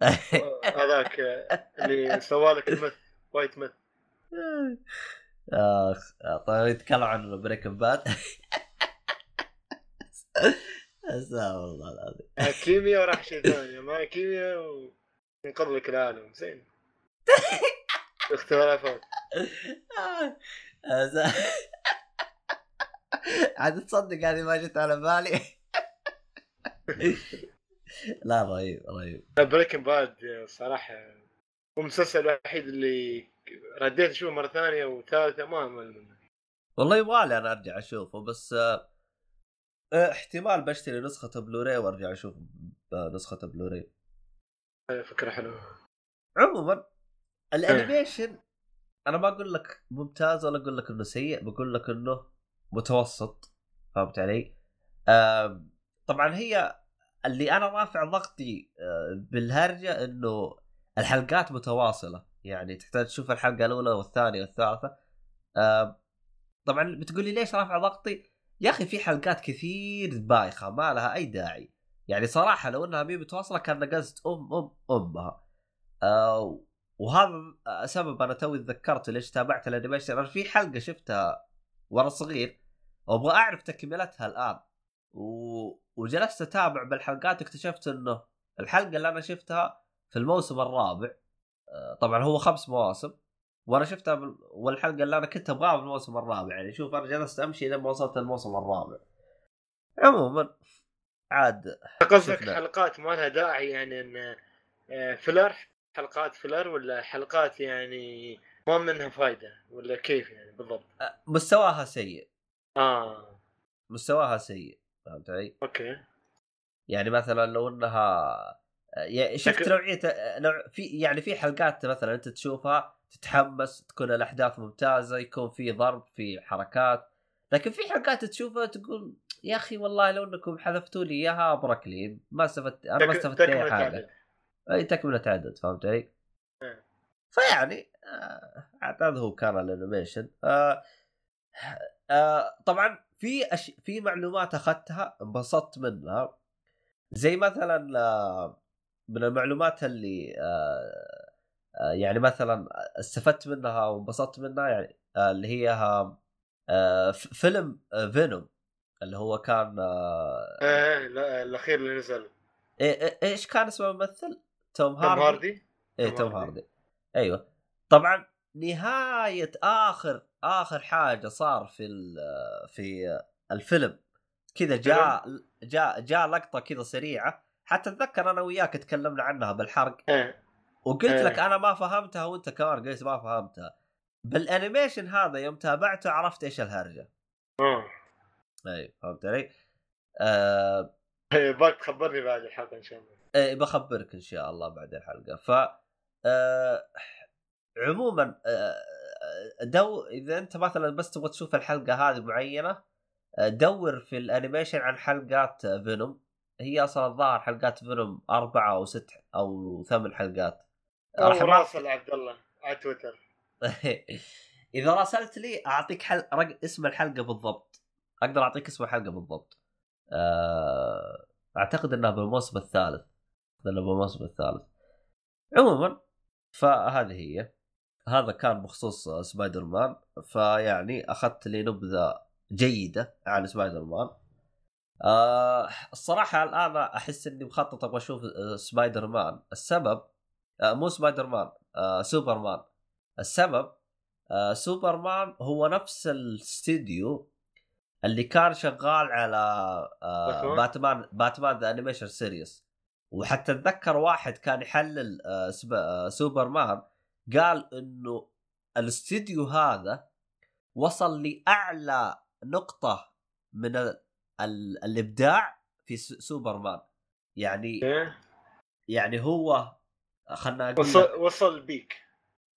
هذاك آه، اللي سوى لك المث وايت مث اخ طيب يتكلم عن بريكنج باد استغفر الله العظيم. كيمياء وراح شيء ثاني. ما كيمياء وينقذ لك العالم زين. اختلافات عاد تصدق هذه ما جت على بالي. لا رهيب رهيب. بريكنج باد صراحة هو المسلسل الوحيد اللي رديت أشوفه مرة ثانية وثالثة ما أمل منه. والله يبغالي أنا أرجع أشوفه بس آه، آه، احتمال بشتري نسخة بلوراي وارجع أشوف آه، نسخة بلوراي. فكرة حلوة. عموما ال animation أنا ما أقول لك ممتاز ولا أقول لك إنه سيء بقول لك إنه متوسط. فهمت علي؟ طبعا هي اللي أنا رافع ضغطي آه، بالهرجة إنه الحلقات متواصلة. يعني تحتاج تشوف الحلقة الأولى والثانية والثالثة. طبعا بتقول لي ليش رافع ضغطي؟ يا أخي في حلقات كثير بايخة ما لها أي داعي. يعني صراحة لو إنها مي متواصلة كان نقزت أم أم أمها. آه وهذا سبب أنا توي تذكرت ليش تابعت ال animation. أنا في حلقة شفتها وأنا صغير وأبغى أعرف تكملتها الآن. و... وجلست أتابع بالحلقات اكتشفت إنه الحلقة اللي أنا شفتها في الموسم الرابع آه، طبعا هو خمس مواسم. وأنا شفتها بال... والحلقة اللي أنا كنت أبغاها بالموسم الرابع يعني شوف أنا جلست أمشي لما وصلت الموسم الرابع. عموما عاد قصدك. حلقات ما لها داعي يعني إن آه، فيلر حلقات فيلر ولا حلقات يعني ما منها فايدة؟ ولا كيف يعني بالضبط؟ مستواها سيء. آه. مستواها سيء فهمت علي؟ أوكي. يعني مثلا لو إنها يعني شفت نوعية نوع في يعني في حلقات مثلا أنت تشوفها تتحمس تكون الأحداث ممتازة يكون في ضرب في حركات لكن في حلقات تشوفها تقول يا أخي والله لو أنكم حذفتوا لي إياها أبرك لي ما استفدت أنا ما استفدت أي حاجة. أي تكملة عدد فهمت علي؟ إيه. فيعني آه، هذا هو كان ال animation آه آه طبعا في أش... في معلومات أخذتها انبسطت منها زي مثلا آه من المعلومات اللي آه يعني مثلا استفدت منها وانبسطت منها يعني آه اللي هي آه فيلم آه فينوم اللي هو كان آه إيه لا الأخير اللي نزل. إيه- إيه- إيش كان اسم الممثل؟ توم توم هاردي؟ هاردي؟ إيه توم هاردي. هاردي. أيوه. طبعا نهاية آخر آخر حاجة صار في في الفيلم. كذا جاء جاء جاء لقطة كذا سريعة حتى أتذكر أنا وياك تكلمنا عنها بالحرق. إيه. وقلت إيه. لك أنا ما فهمتها وأنت كمان قلت ما فهمتها. بال animation هذا يوم تابعته عرفت إيش الهرجة. آه. اي فهمت علي؟ آه إيه، باك تخبرني بعد الحلقة إن شاء الله. إيه بخبرك إن شاء الله بعد الحلقة. ف آه عموما آه دو إذا أنت مثلا بس تبغى تشوف الحلقة هذه معينة آه، دور في ال animation عن حلقات آه، فينوم. هي أصلا الظاهر حلقات فينوم أربعة أو ست أو ثمان حلقات. راح ما- راسل عبد الله على تويتر. إذا راسلت لي أعطيك حل... رق... اسم الحلقة بالضبط. أقدر أعطيك اسم الحلقة بالضبط. آه... أعتقد إنها بالموسم الثالث. إنها بالموسم الثالث. عموما فهذه هي. هذا كان بخصوص آه، سبايدر مان فيعني أخذت لي نبذة جيدة عن سبايدر مان آه الصراحة الآن أحس إني مخطط أبغى أشوف آه، سبايدر مان السبب آه مو سبايدر مان آه سوبر مان السبب آه سوبرمان هو نفس الاستديو اللي كان شغال على آه باتمان؟ باتمان the animation series وحتى اتذكر واحد كان يحلل آه آه سوبرمان قال إنه الاستديو هذا وصل لأعلى نقطة من ال ال الإبداع في سوبرمان يعني. يعني هو خلنا أقول وصل وصل peak.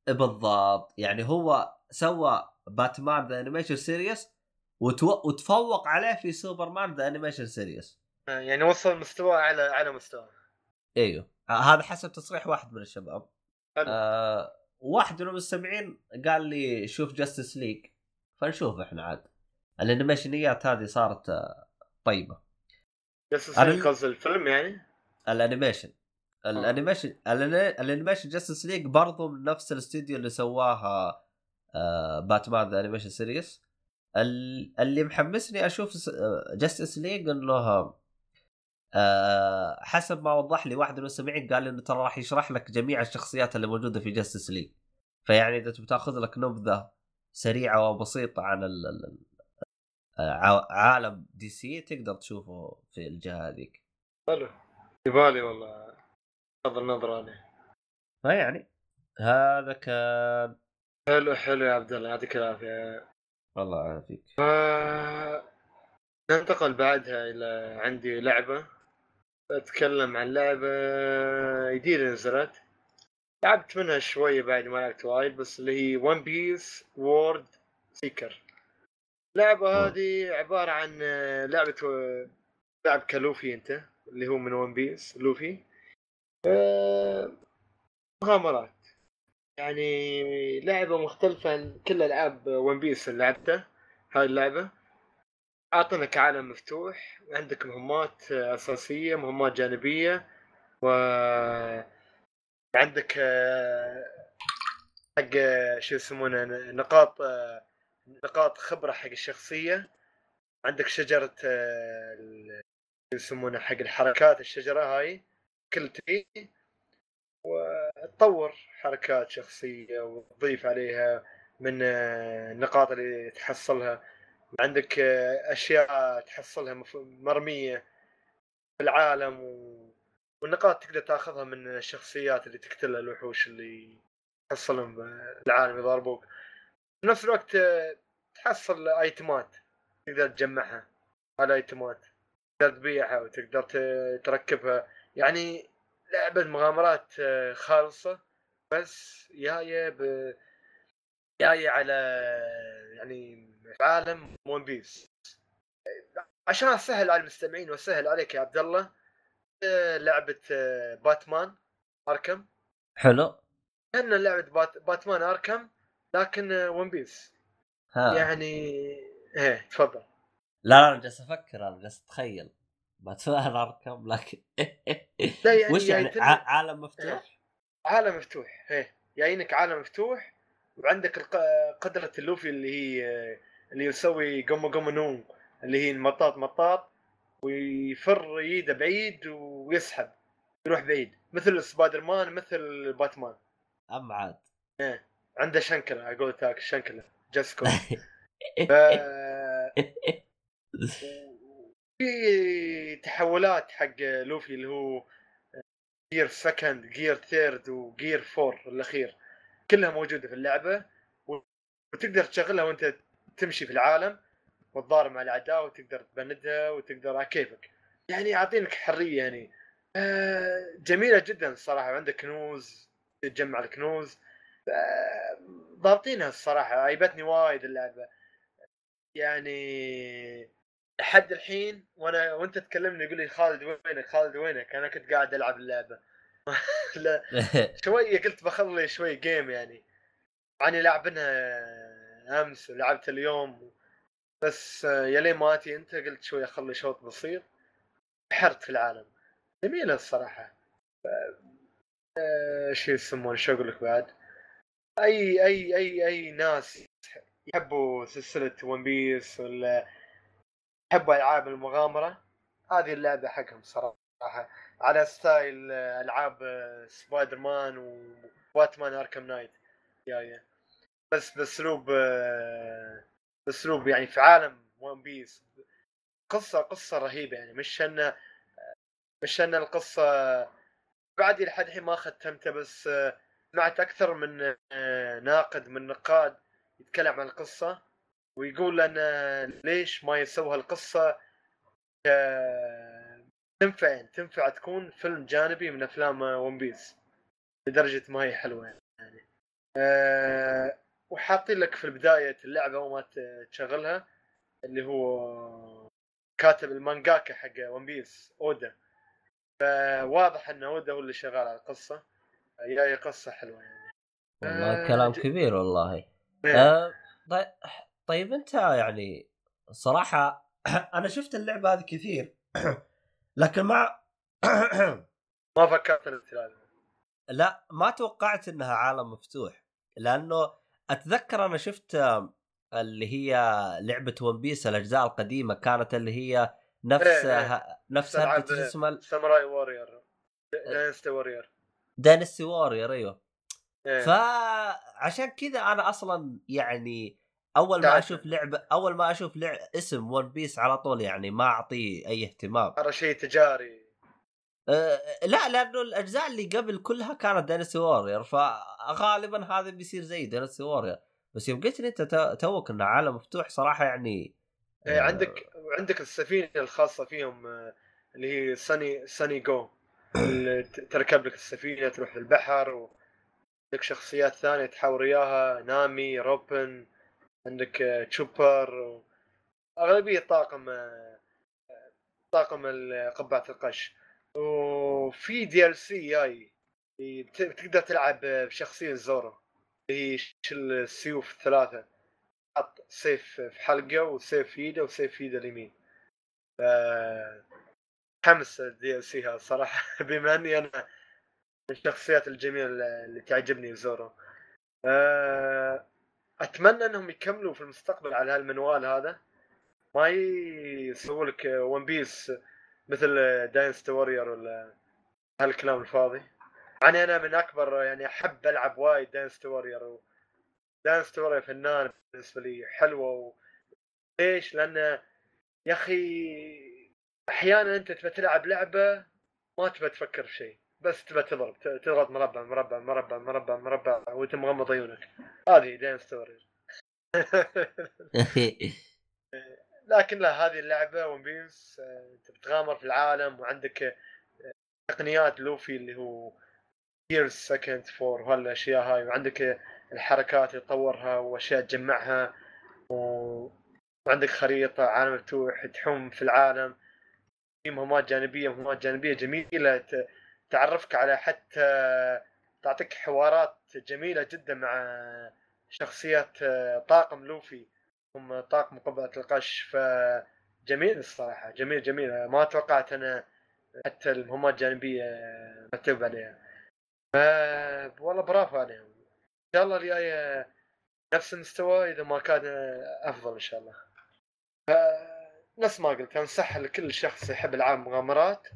بالضبط. يعني هو سوى باتمان the animation series. وتفوق عليه في سوبرمان the animation series آه، يعني وصل مستوى على على مستوى. إيوه. آه، هذا حسب تصريح واحد من الشباب. حلو. آه واحد من المستمعين قال لي شوف جاستس ليج فنشوف إحنا عاد. الانيميشنيات هذه صارت آه، طيبة. بس أنا- قصد الفيلم يعني؟ ال animation. ال animation ال animation جاستس ليج برضو من نفس الاستوديو اللي سواها آه باتمان the animation series اللي محمسني أشوف جاستس ليج إنه آه حسب ما وضح لي واحد من المستمعين قال إنه ترى راح يشرح لك جميع الشخصيات اللي موجودة في جاستس ليج فيعني إذا تبي تأخذ لك نبذة سريعة وبسيطة عن ال آه، عالم DC تقدر تشوفه في الجهة هذيك. حلو. يبالي والله. نظر نظرة عليه فيعني هذا كان حلو حلو يا عبد الله يعطيك العافية. الله يعافيك. ف- ننتقل بعدها إلى عندي لعبة. أتكلم عن لعبة جديدة نزلت. لعبت منها شوية بعد ما لعبت وايد بس اللي هي One Piece World Seeker اللعبه مم. هذه عبارة عن آه، لعب كلوفي أنت اللي هو من One Piece لوفي. مغامرات. يعني لعبة مختلفة عن كل ألعاب One Piece اللي لعبتها هاي اللعبة. اعطنك عالم مفتوح عندك مهمات آه، أساسية مهمات جانبية و عندك آه، حق آه، شو يسمونه نقاط آه، نقاط خبرة حق الشخصية. عندك شجرة آه، ال- شو يسمونه حق الحركات الشجرة هاي. كل تري وتطور حركات شخصية وتضيف عليها من آه، النقاط اللي تحصلها. عندك آه، أشياء تحصلها مرمية في العالم و... والنقاط تقدر تاخذها من الشخصيات اللي تقتلها الوحوش اللي تحصلهم بالعالم يضاربوك في نفس الوقت آه، تحصل آيتمات تقدر تجمعها. على ايتمات تقدر تبيعها وتقدر تركبها. يعني لعبة مغامرات آه، خالصة بس جاية ب جاية على يعني عالم ون بيس عشان اسهل على المستمعين واسهل عليك يا عبد الله آه، لعبة باتمان أركم. حلو. كأن لعبة بات... باتمان أركم لكن ون بيس ها. يعني إيه تفضل. لا أنا جالس أفكر أنا جالس أتخيل. باتمان اركم لكن لا يعني وش يعني, يعني عالم مفتوح؟ عالم مفتوح. إيه جايينك عالم مفتوح وعندك قدرة اللوفي اللي هي اللي يسوي قم قم نوم اللي هي المطاط مطاط ويفر إيده بعيد ويسحب يروح بعيد. مثل سبايدر مان مثل باتمان. أم عاد. إيه عنده شنكلة أقول تاك شنكلة جاسكو ف... في تحولات حق لوفي اللي هو جير سكند جير ثيرد وجير فور الأخير. كلها موجودة في اللعبة وتقدر تشغلها وأنت تمشي في العالم وتضارب مع الأعداء وتقدر تبندها وتقدر على كيفك. يعني يعطينك حرية يعني آه، جميلة جدا الصراحة. عندك كنوز تجمع الكنوز آه، ضابطينها الصراحة عيبتني وايد اللعبة. يعني لحد الحين وأنا وانت تكلمني يقول لي خالد وينك خالد وينك؟ أنا كنت قاعد العب اللعبة. لا شوية قلت بخلي شوي game يعني. يعني لاعبنها أمس ولعبت اليوم بس يا لين ماتي أنت قلت شوي أخلي شوط بسيط. بحرت في العالم. جميلة الصراحة. إيش يسمونه؟ شو أقول لك بعد؟ اي اي اي أي ناس يحبوا سلسلة One Piece ولا يحبوا ألعاب المغامرة. هذه اللعبة حقهم صراحة. على style ألعاب سبايدر مان و Batman Arkham Knight. جاية. بس بأسلوب بأسلوب يعني في عالم One Piece قصة قصة رهيبة يعني. مش إنه مش ان القصة بعد لحد الحين ما ختمتها بس سمعت أكثر من ناقد من نقاد يتكلم عن القصة. ويقول لنا ليش ما يسوي هالقصة؟ تنفع تنفع تكون فيلم جانبي من أفلام One Piece لدرجة ما هي حلوة يعني. أه وحاطين لك في البداية اللعبة وما تشغلها اللي هو كاتب المانجاكا حق ون بيس أودا. فواضح إن أودا هو اللي شغال على القصة. هي قصة حلوة يعني. والله أه كلام كبير والله. أه طيب طيب انت يعني صراحة أنا شفت اللعبة هذه كثير لكن ما ما فكرت الامتلاك لا ما توقعت إنها عالم مفتوح لأنه أتذكر أنا شفت اللي هي لعبة ون بيس الأجزاء القديمة كانت اللي هي نفس إيه إيه. نفس هرجه اسمها ساموراي وورير. Dynasty Warriors. Dynasty Warriors أيوه. إيه. فعشان كذا أنا أصلا يعني أول ما أشوف لعبه أول ما أشوف لعبة اسم One Piece على طول يعني ما أعطيه أي اهتمام. ترى شيء تجاري. أه لا لأنه الأجزاء اللي قبل كلها كانت Dynasty Warriors فغالبا هذا بيصير زي Dynasty Warriors بس يوم قلت لي أنت توك إنه عالم مفتوح صراحة يعني أه. عندك عندك السفينة الخاصة فيهم آه، اللي هي ساني ساني جو تركب لك السفينة تروح للبحر وعندك شخصيات ثانية تحاور اياها نامي روبن. عندك تشوبر أغلبية طاقم طاقم قبعه القش. وفي DLC جاي تقدر تلعب بشخصية زورو. اللي هي السيوف الثلاثه حط سيف في حلقة وسيف في ايده وسيف في ايده اليمين. ف حمس ال DLC هذا صراحة. بما أني أنا من الشخصيات الجميله اللي تعجبني زورو. أه أتمنى إنهم يكملوا في المستقبل على هالمنوال هذا. ما يسووا لك One Piece مثل Dynasty Warriors ولا هالكلام الفاضي. يعني أنا من أكبر يعني أحب ألعب وايد Dynasty Warriors Dynasty Warriors فنان بالنسبة لي حلوة و... ليش؟ لأن يا أخي أحيانا أنت تبى تلعب لعبة ما تبى تفكر في شيء. بس تبى تضرب تضغط مربع مربع مربع مربع مربع وانت مغمض عيونك. هذه Dynasty. لكن لا هذه اللعبة One Piece انت بتغامر في العالم وعندك آه، تقنيات لوفي اللي هو gears second four وهالأشياء هاي وعندك آه، الحركات اللي تطورها وأشياء تجمعها و... وعندك خريطة عالم مفتوح تحوم في العالم. في مهمات جانبية مهمات جانبية جميلة ت... تعرفك على حتى تعطيك حوارات جميلة جدا مع شخصيات آه، طاقم لوفي. هم طاقم قبعة القش فجميل الصراحة جميل جميل. ما توقعت أنا حتى المهمات الجانبية مكتوب عليها. ف والله برافو عليهم. إن شاء الله الجاية نفس المستوى إذا ما كان أفضل إن شاء الله. ف نفس ما قلت أنصح لكل شخص يحب ألعاب مغامرات.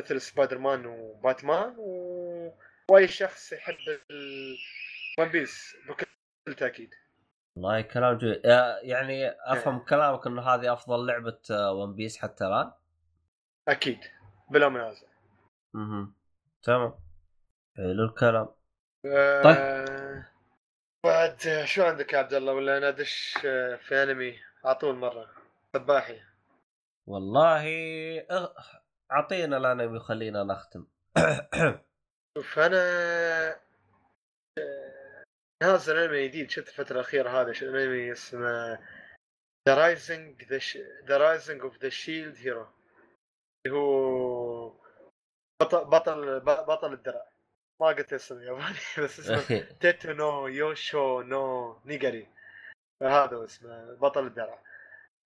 مثل سبايدر مان وباتمان و... وأي شخص يحب. One Piece بكل تاكيد والله كلام جميل آه، يعني أفهم كلامك إنه هذه أفضل لعبة One Piece حتى الآن. أكيد بلا منازع. أها تمام. حلو الكلام آه، طيب. بعد آه، شو عندك يا عبد الله؟ ولا أنا أدش آه، في أنمي على طول مرة؟ سباحي. والله أغ- أعطينا الانمي وخلينا نختم. شوف أنا آه، نازل انمي جديد. شفت الفترة الأخيرة هذا شو انمي اسمه؟ The Rising The Rising of the Shield Hero اللي هو بطل بطل بطل الدرع. ما قلت اسمه ياباني بس اسمه 盾の勇者の成り上がり هذا اسمه بطل الدرع.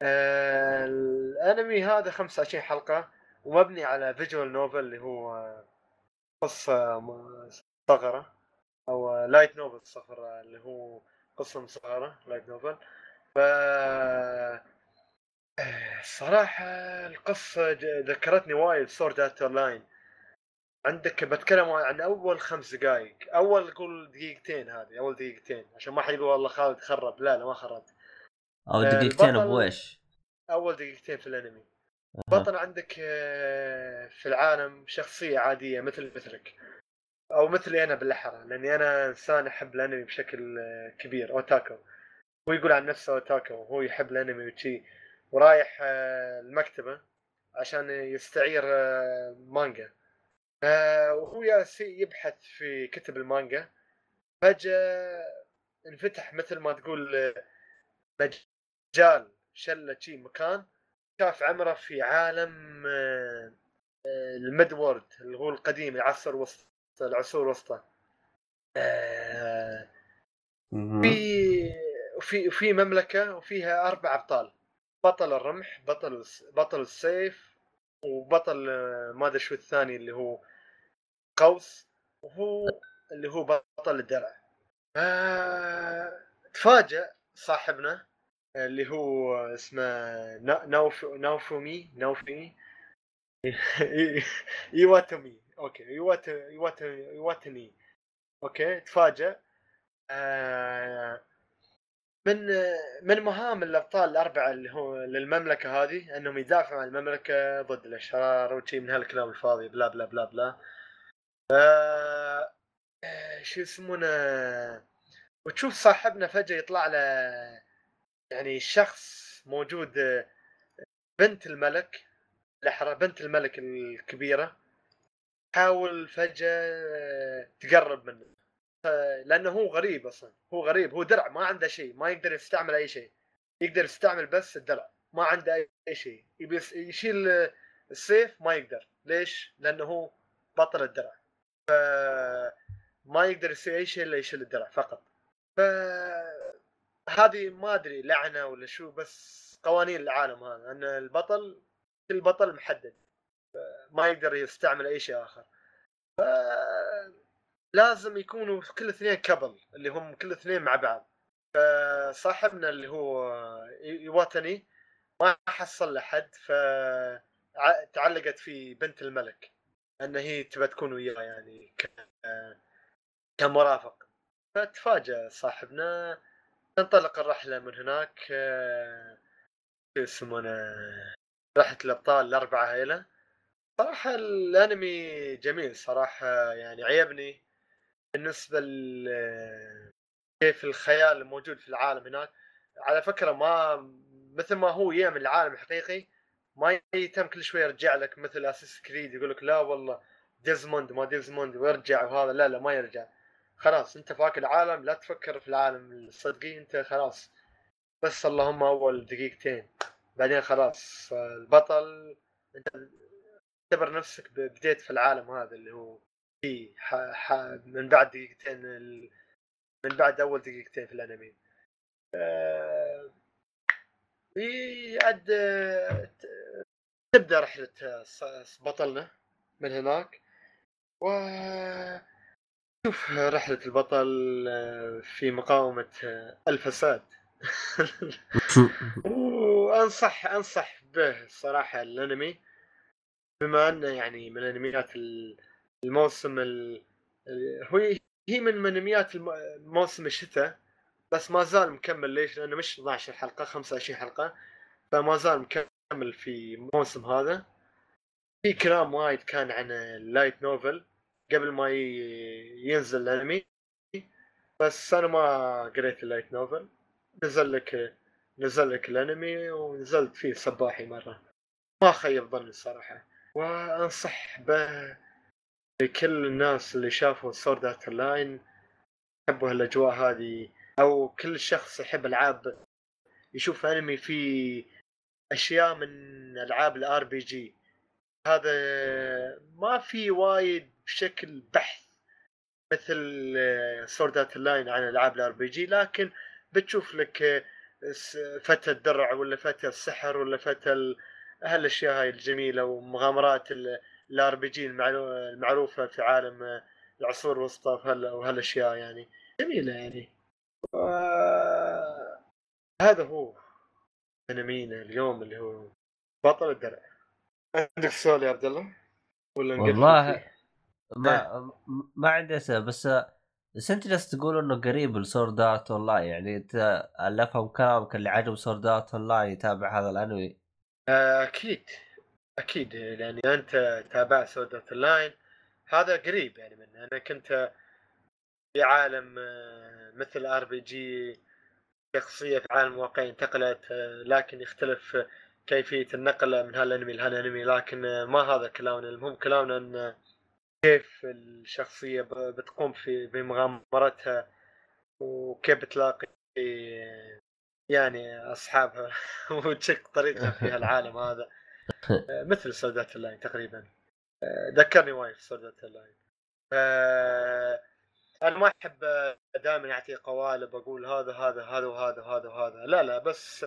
آه الأنمي هذا 25 حلقة. ومبني على visual novel اللي هو قصة م- صغره أو light novel صغرة اللي هو قصة مصغرة light novel ف صراحة القصة ذكرتني وايد Sword Art Online عندك بتكلم عن أول خمس دقائق أول قول دقيقتين هذه أول دقيقتين. عشان ما حد يقول والله خالد خرب. لا لا ما خرب أو آه، دقيقتين بويش أول دقيقتين في الأنمي. بطل عندك آه، في العالم شخصية عادية مثل مثلك. أو مثلي أنا بالأحرى لأني أنا إنسان أحب الأنمي بشكل آه، كبير أوتاكو. هو يقول عن نفسه أوتاكو وهو يحب الأنمي وشي. ورايح آه، المكتبة عشان يستعير آه، مانجا. آه، وهو يبحث في كتب المانجا. فجأة انفتح مثل ما تقول آه، مجال شلة شي مكان. شاف عمره في عالم آه، آه، الميد وورد اللي هو القديم العصر الوسطى العصور الوسطى. آه،. في في في مملكة وفيها أربع أبطال. بطل الرمح بطل بطل السيف وبطل ما أدري شو الثاني اللي هو قوس وهو اللي هو بطل الدرع. تفاجأ صاحبنا اللي هو اسمه نا- ناوف ناوفومي ناوفي إيواتومي. أوكي ايوات ايوات ايواتني أوكي تفاجأ. آه، من من مهام الأبطال الأربعة اللي هو للمملكة هذه أنهم يدافعوا عن المملكة ضد الأشرار وشي من هالكلام الفاضي بلا بلا بلا بلا. آه، آه، شو يسمونه؟ وتشوف صاحبنا فجأة يطلع له يعني شخص موجود بنت الملك الاحرى بنت الملك الكبيرة تحاول فجأة آه، تقرب منه. لأنه هو غريب أصلا هو غريب هو درع ما عنده شيء ما يقدر يستعمل أي شيء. يقدر يستعمل بس الدرع ما عنده أي شيء. يبي يشيل السيف ما يقدر. ليش؟ لأنه هو بطل الدرع. ما يقدر يسوي أي شيء إلا يشيل الدرع فقط. ف هذه ما أدري لعنة ولا شو بس قوانين العالم هذا إن البطل كل بطل محدد ما يقدر يستعمل أي شيء آخر. لازم يكونوا كل اثنين كبل اللي هم كل اثنين مع بعض. فصاحبنا اللي هو يواتني ما حصل له حد ف ع- تعلقت في بنت الملك إن هي تبى تكون وياه يعني. كمرافق. فتفاجأ صاحبنا. تنطلق الرحلة من هناك آه، شو يسمونه رحلة الأبطال الاربعه هيلة. صراحة الأنمي جميل صراحة يعني عيبني بالنسبة ل كيف الخيال الموجود في العالم هناك. على فكرة ما مثل ما هو يعمل العالم الحقيقي ما يتم كل شوي يرجع لك مثل Assassin's Creed يقول لك لا والله ديزموند ما ديزموند ويرجع وهذا لا لا ما يرجع. خلاص أنت فاك العالم لا تفكر في العالم الصدقي أنت خلاص بس اللهم أول دقيقتين بعدين خلاص البطل أنت اعتبر نفسك بديت في العالم هذا اللي هو في. من بعد دقيقتين. من بعد أول دقيقتين في الأنمي أه... تبدأ رحلة بطلنا من هناك و شوف رحلة البطل في مقاومة الفساد. وأنصح أنصح به الصراحة الأنمي بما أنه يعني من أنميات الموسم ال... هو هي من أنميات موسم الشتاء بس ما زال مكمل. ليش؟ لأنه مش 12 حلقة 25 حلقة فما زال مكمل في الموسم هذا. في كلام وايد كان عن ال light novel قبل ما ينزل الانمي بس أنا ما قريت ال light novel نزل لك نزل لك الانمي ونزلت فيه صباحي مرة. ما خيب ظني الصراحة. وأنصح به لكل الناس اللي شافوا Sword Art Online يحبوا الاجواء هذه أو كل شخص يحب ألعاب يشوف أنمي فيه أشياء من ألعاب ال RPG هذا ما في وايد بشكل بحث مثل Sword Art Online عن ألعاب ال RPG لكن بتشوف لك فتى الدرع ولا فتى السحر ولا فتى هالأشياء هاي الجميلة ومغامرات ال RPG المعروفة في عالم العصور الوسطى وهالأشياء يعني. جميلة يعني. هذا هو انمينا اليوم اللي هو بطل الدرع. عندك سؤال يا عبد الله؟ ولا والله ما ما عندي أسئلة بس بس أنت جالس تقول إنه قريب ل Sword Art Online يعني أنت اللي افهم كلامك اللي عجب Sword Art Online يتابع هذا الأنمي؟ أكيد أكيد يعني أنت تابعت Sword Art Online هذا قريب يعني منه أنا كنت في عالم آه، مثل RPG شخصية في عالم واقعي انتقلت آه، لكن يختلف كيفية النقلة من هالأنمي لهالأنمي لكن آه، ما هذا كلامنا المهم كلامنا إن كيف الشخصية بتقوم في بمغامرتها وكيف بتلاقي يعني أصحابها وتشق طريقها في العالم هذا. مثل Sword Art Online تقريبا. ذكرني وايد في Sword Art Online أنا ما أحب دائما أعطي قوالب أقول هذا هذا هذا وهذا وهذا وهذا. لا لا بس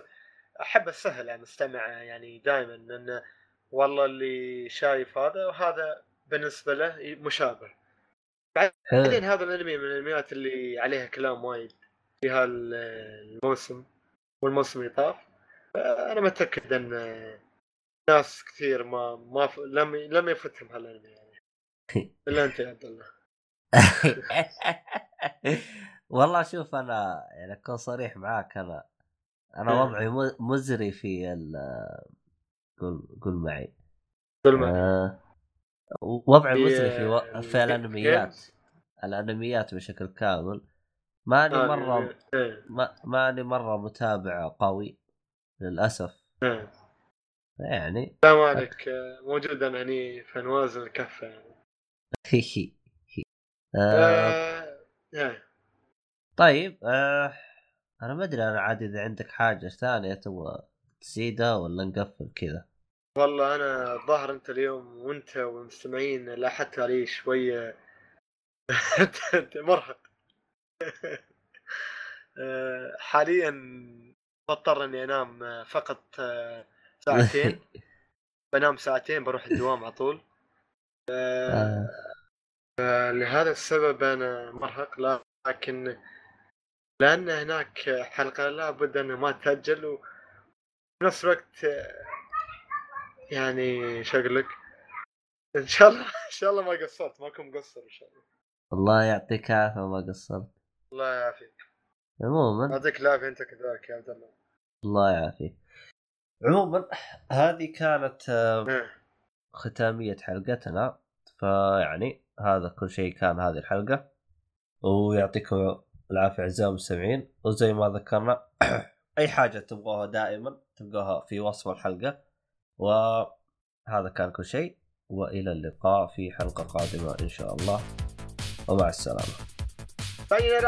احب اسهل على المستمع يعني دائما لأن والله اللي شايف هذا وهذا بالنسبة له مشابه. بعدين هذا الأنمي من الأنميات اللي عليها كلام وايد في هالموسم والموسم اللي طاف. أنا متأكد أن ناس كثير ما ما ف... لم لم يفتهم هالأنمي يعني. إلا أنت يا عبد الله. والله شوف أنا يعني أكون صريح معاك أنا أنا إيه. وضعي مزري في ال قول قول معي. قول معي. آه وضعي مزري في و... في الأنميات. الأنميات بشكل كامل. ماني مرة إيه. ما... ماني مرة متابع قوي للأسف. إيه. يعني لا ما عليك. موجود أنا هني في نوازن الكفة. يعني آه... آه... طيب آه... أنا ما أدري أنا عاد إذا عندك حاجة ثانية تبغى تزيدها ولا نقفل كذا. والله أنا الظاهر أنت اليوم وأنت والمستمعين لاحظت علي شوية مرهق. حاليا بضطر إني أنام فقط ساعتين. بنام ساعتين بروح الدوام على طول. آه. لهذا السبب أنا مرهق لكن لأن هناك حلقة لابد انها ما تأجل وفي نفس الوقت يعني شو أقول لك إن شاء الله إن شاء الله ما قصرت ما كنت مقصر إن شاء الله. الله يعطيك العافية ما قصرت. الله يعافيك. عموما يعطيك العافية أنت كذلك يا عبد الله. الله يعافيك. عموما هذه كانت آه، إيه. ختامية حلقتنا. فيعني هذا كل شيء كان هذه الحلقة. ويعطيكم العافية أعزائي المستمعين. وزي ما ذكرنا أي حاجة تبغوها دائما تلقوها في وصف الحلقة. وهذا كان كل شيء وإلى اللقاء في حلقة قادمة إن شاء الله. ومع السلامة. طيب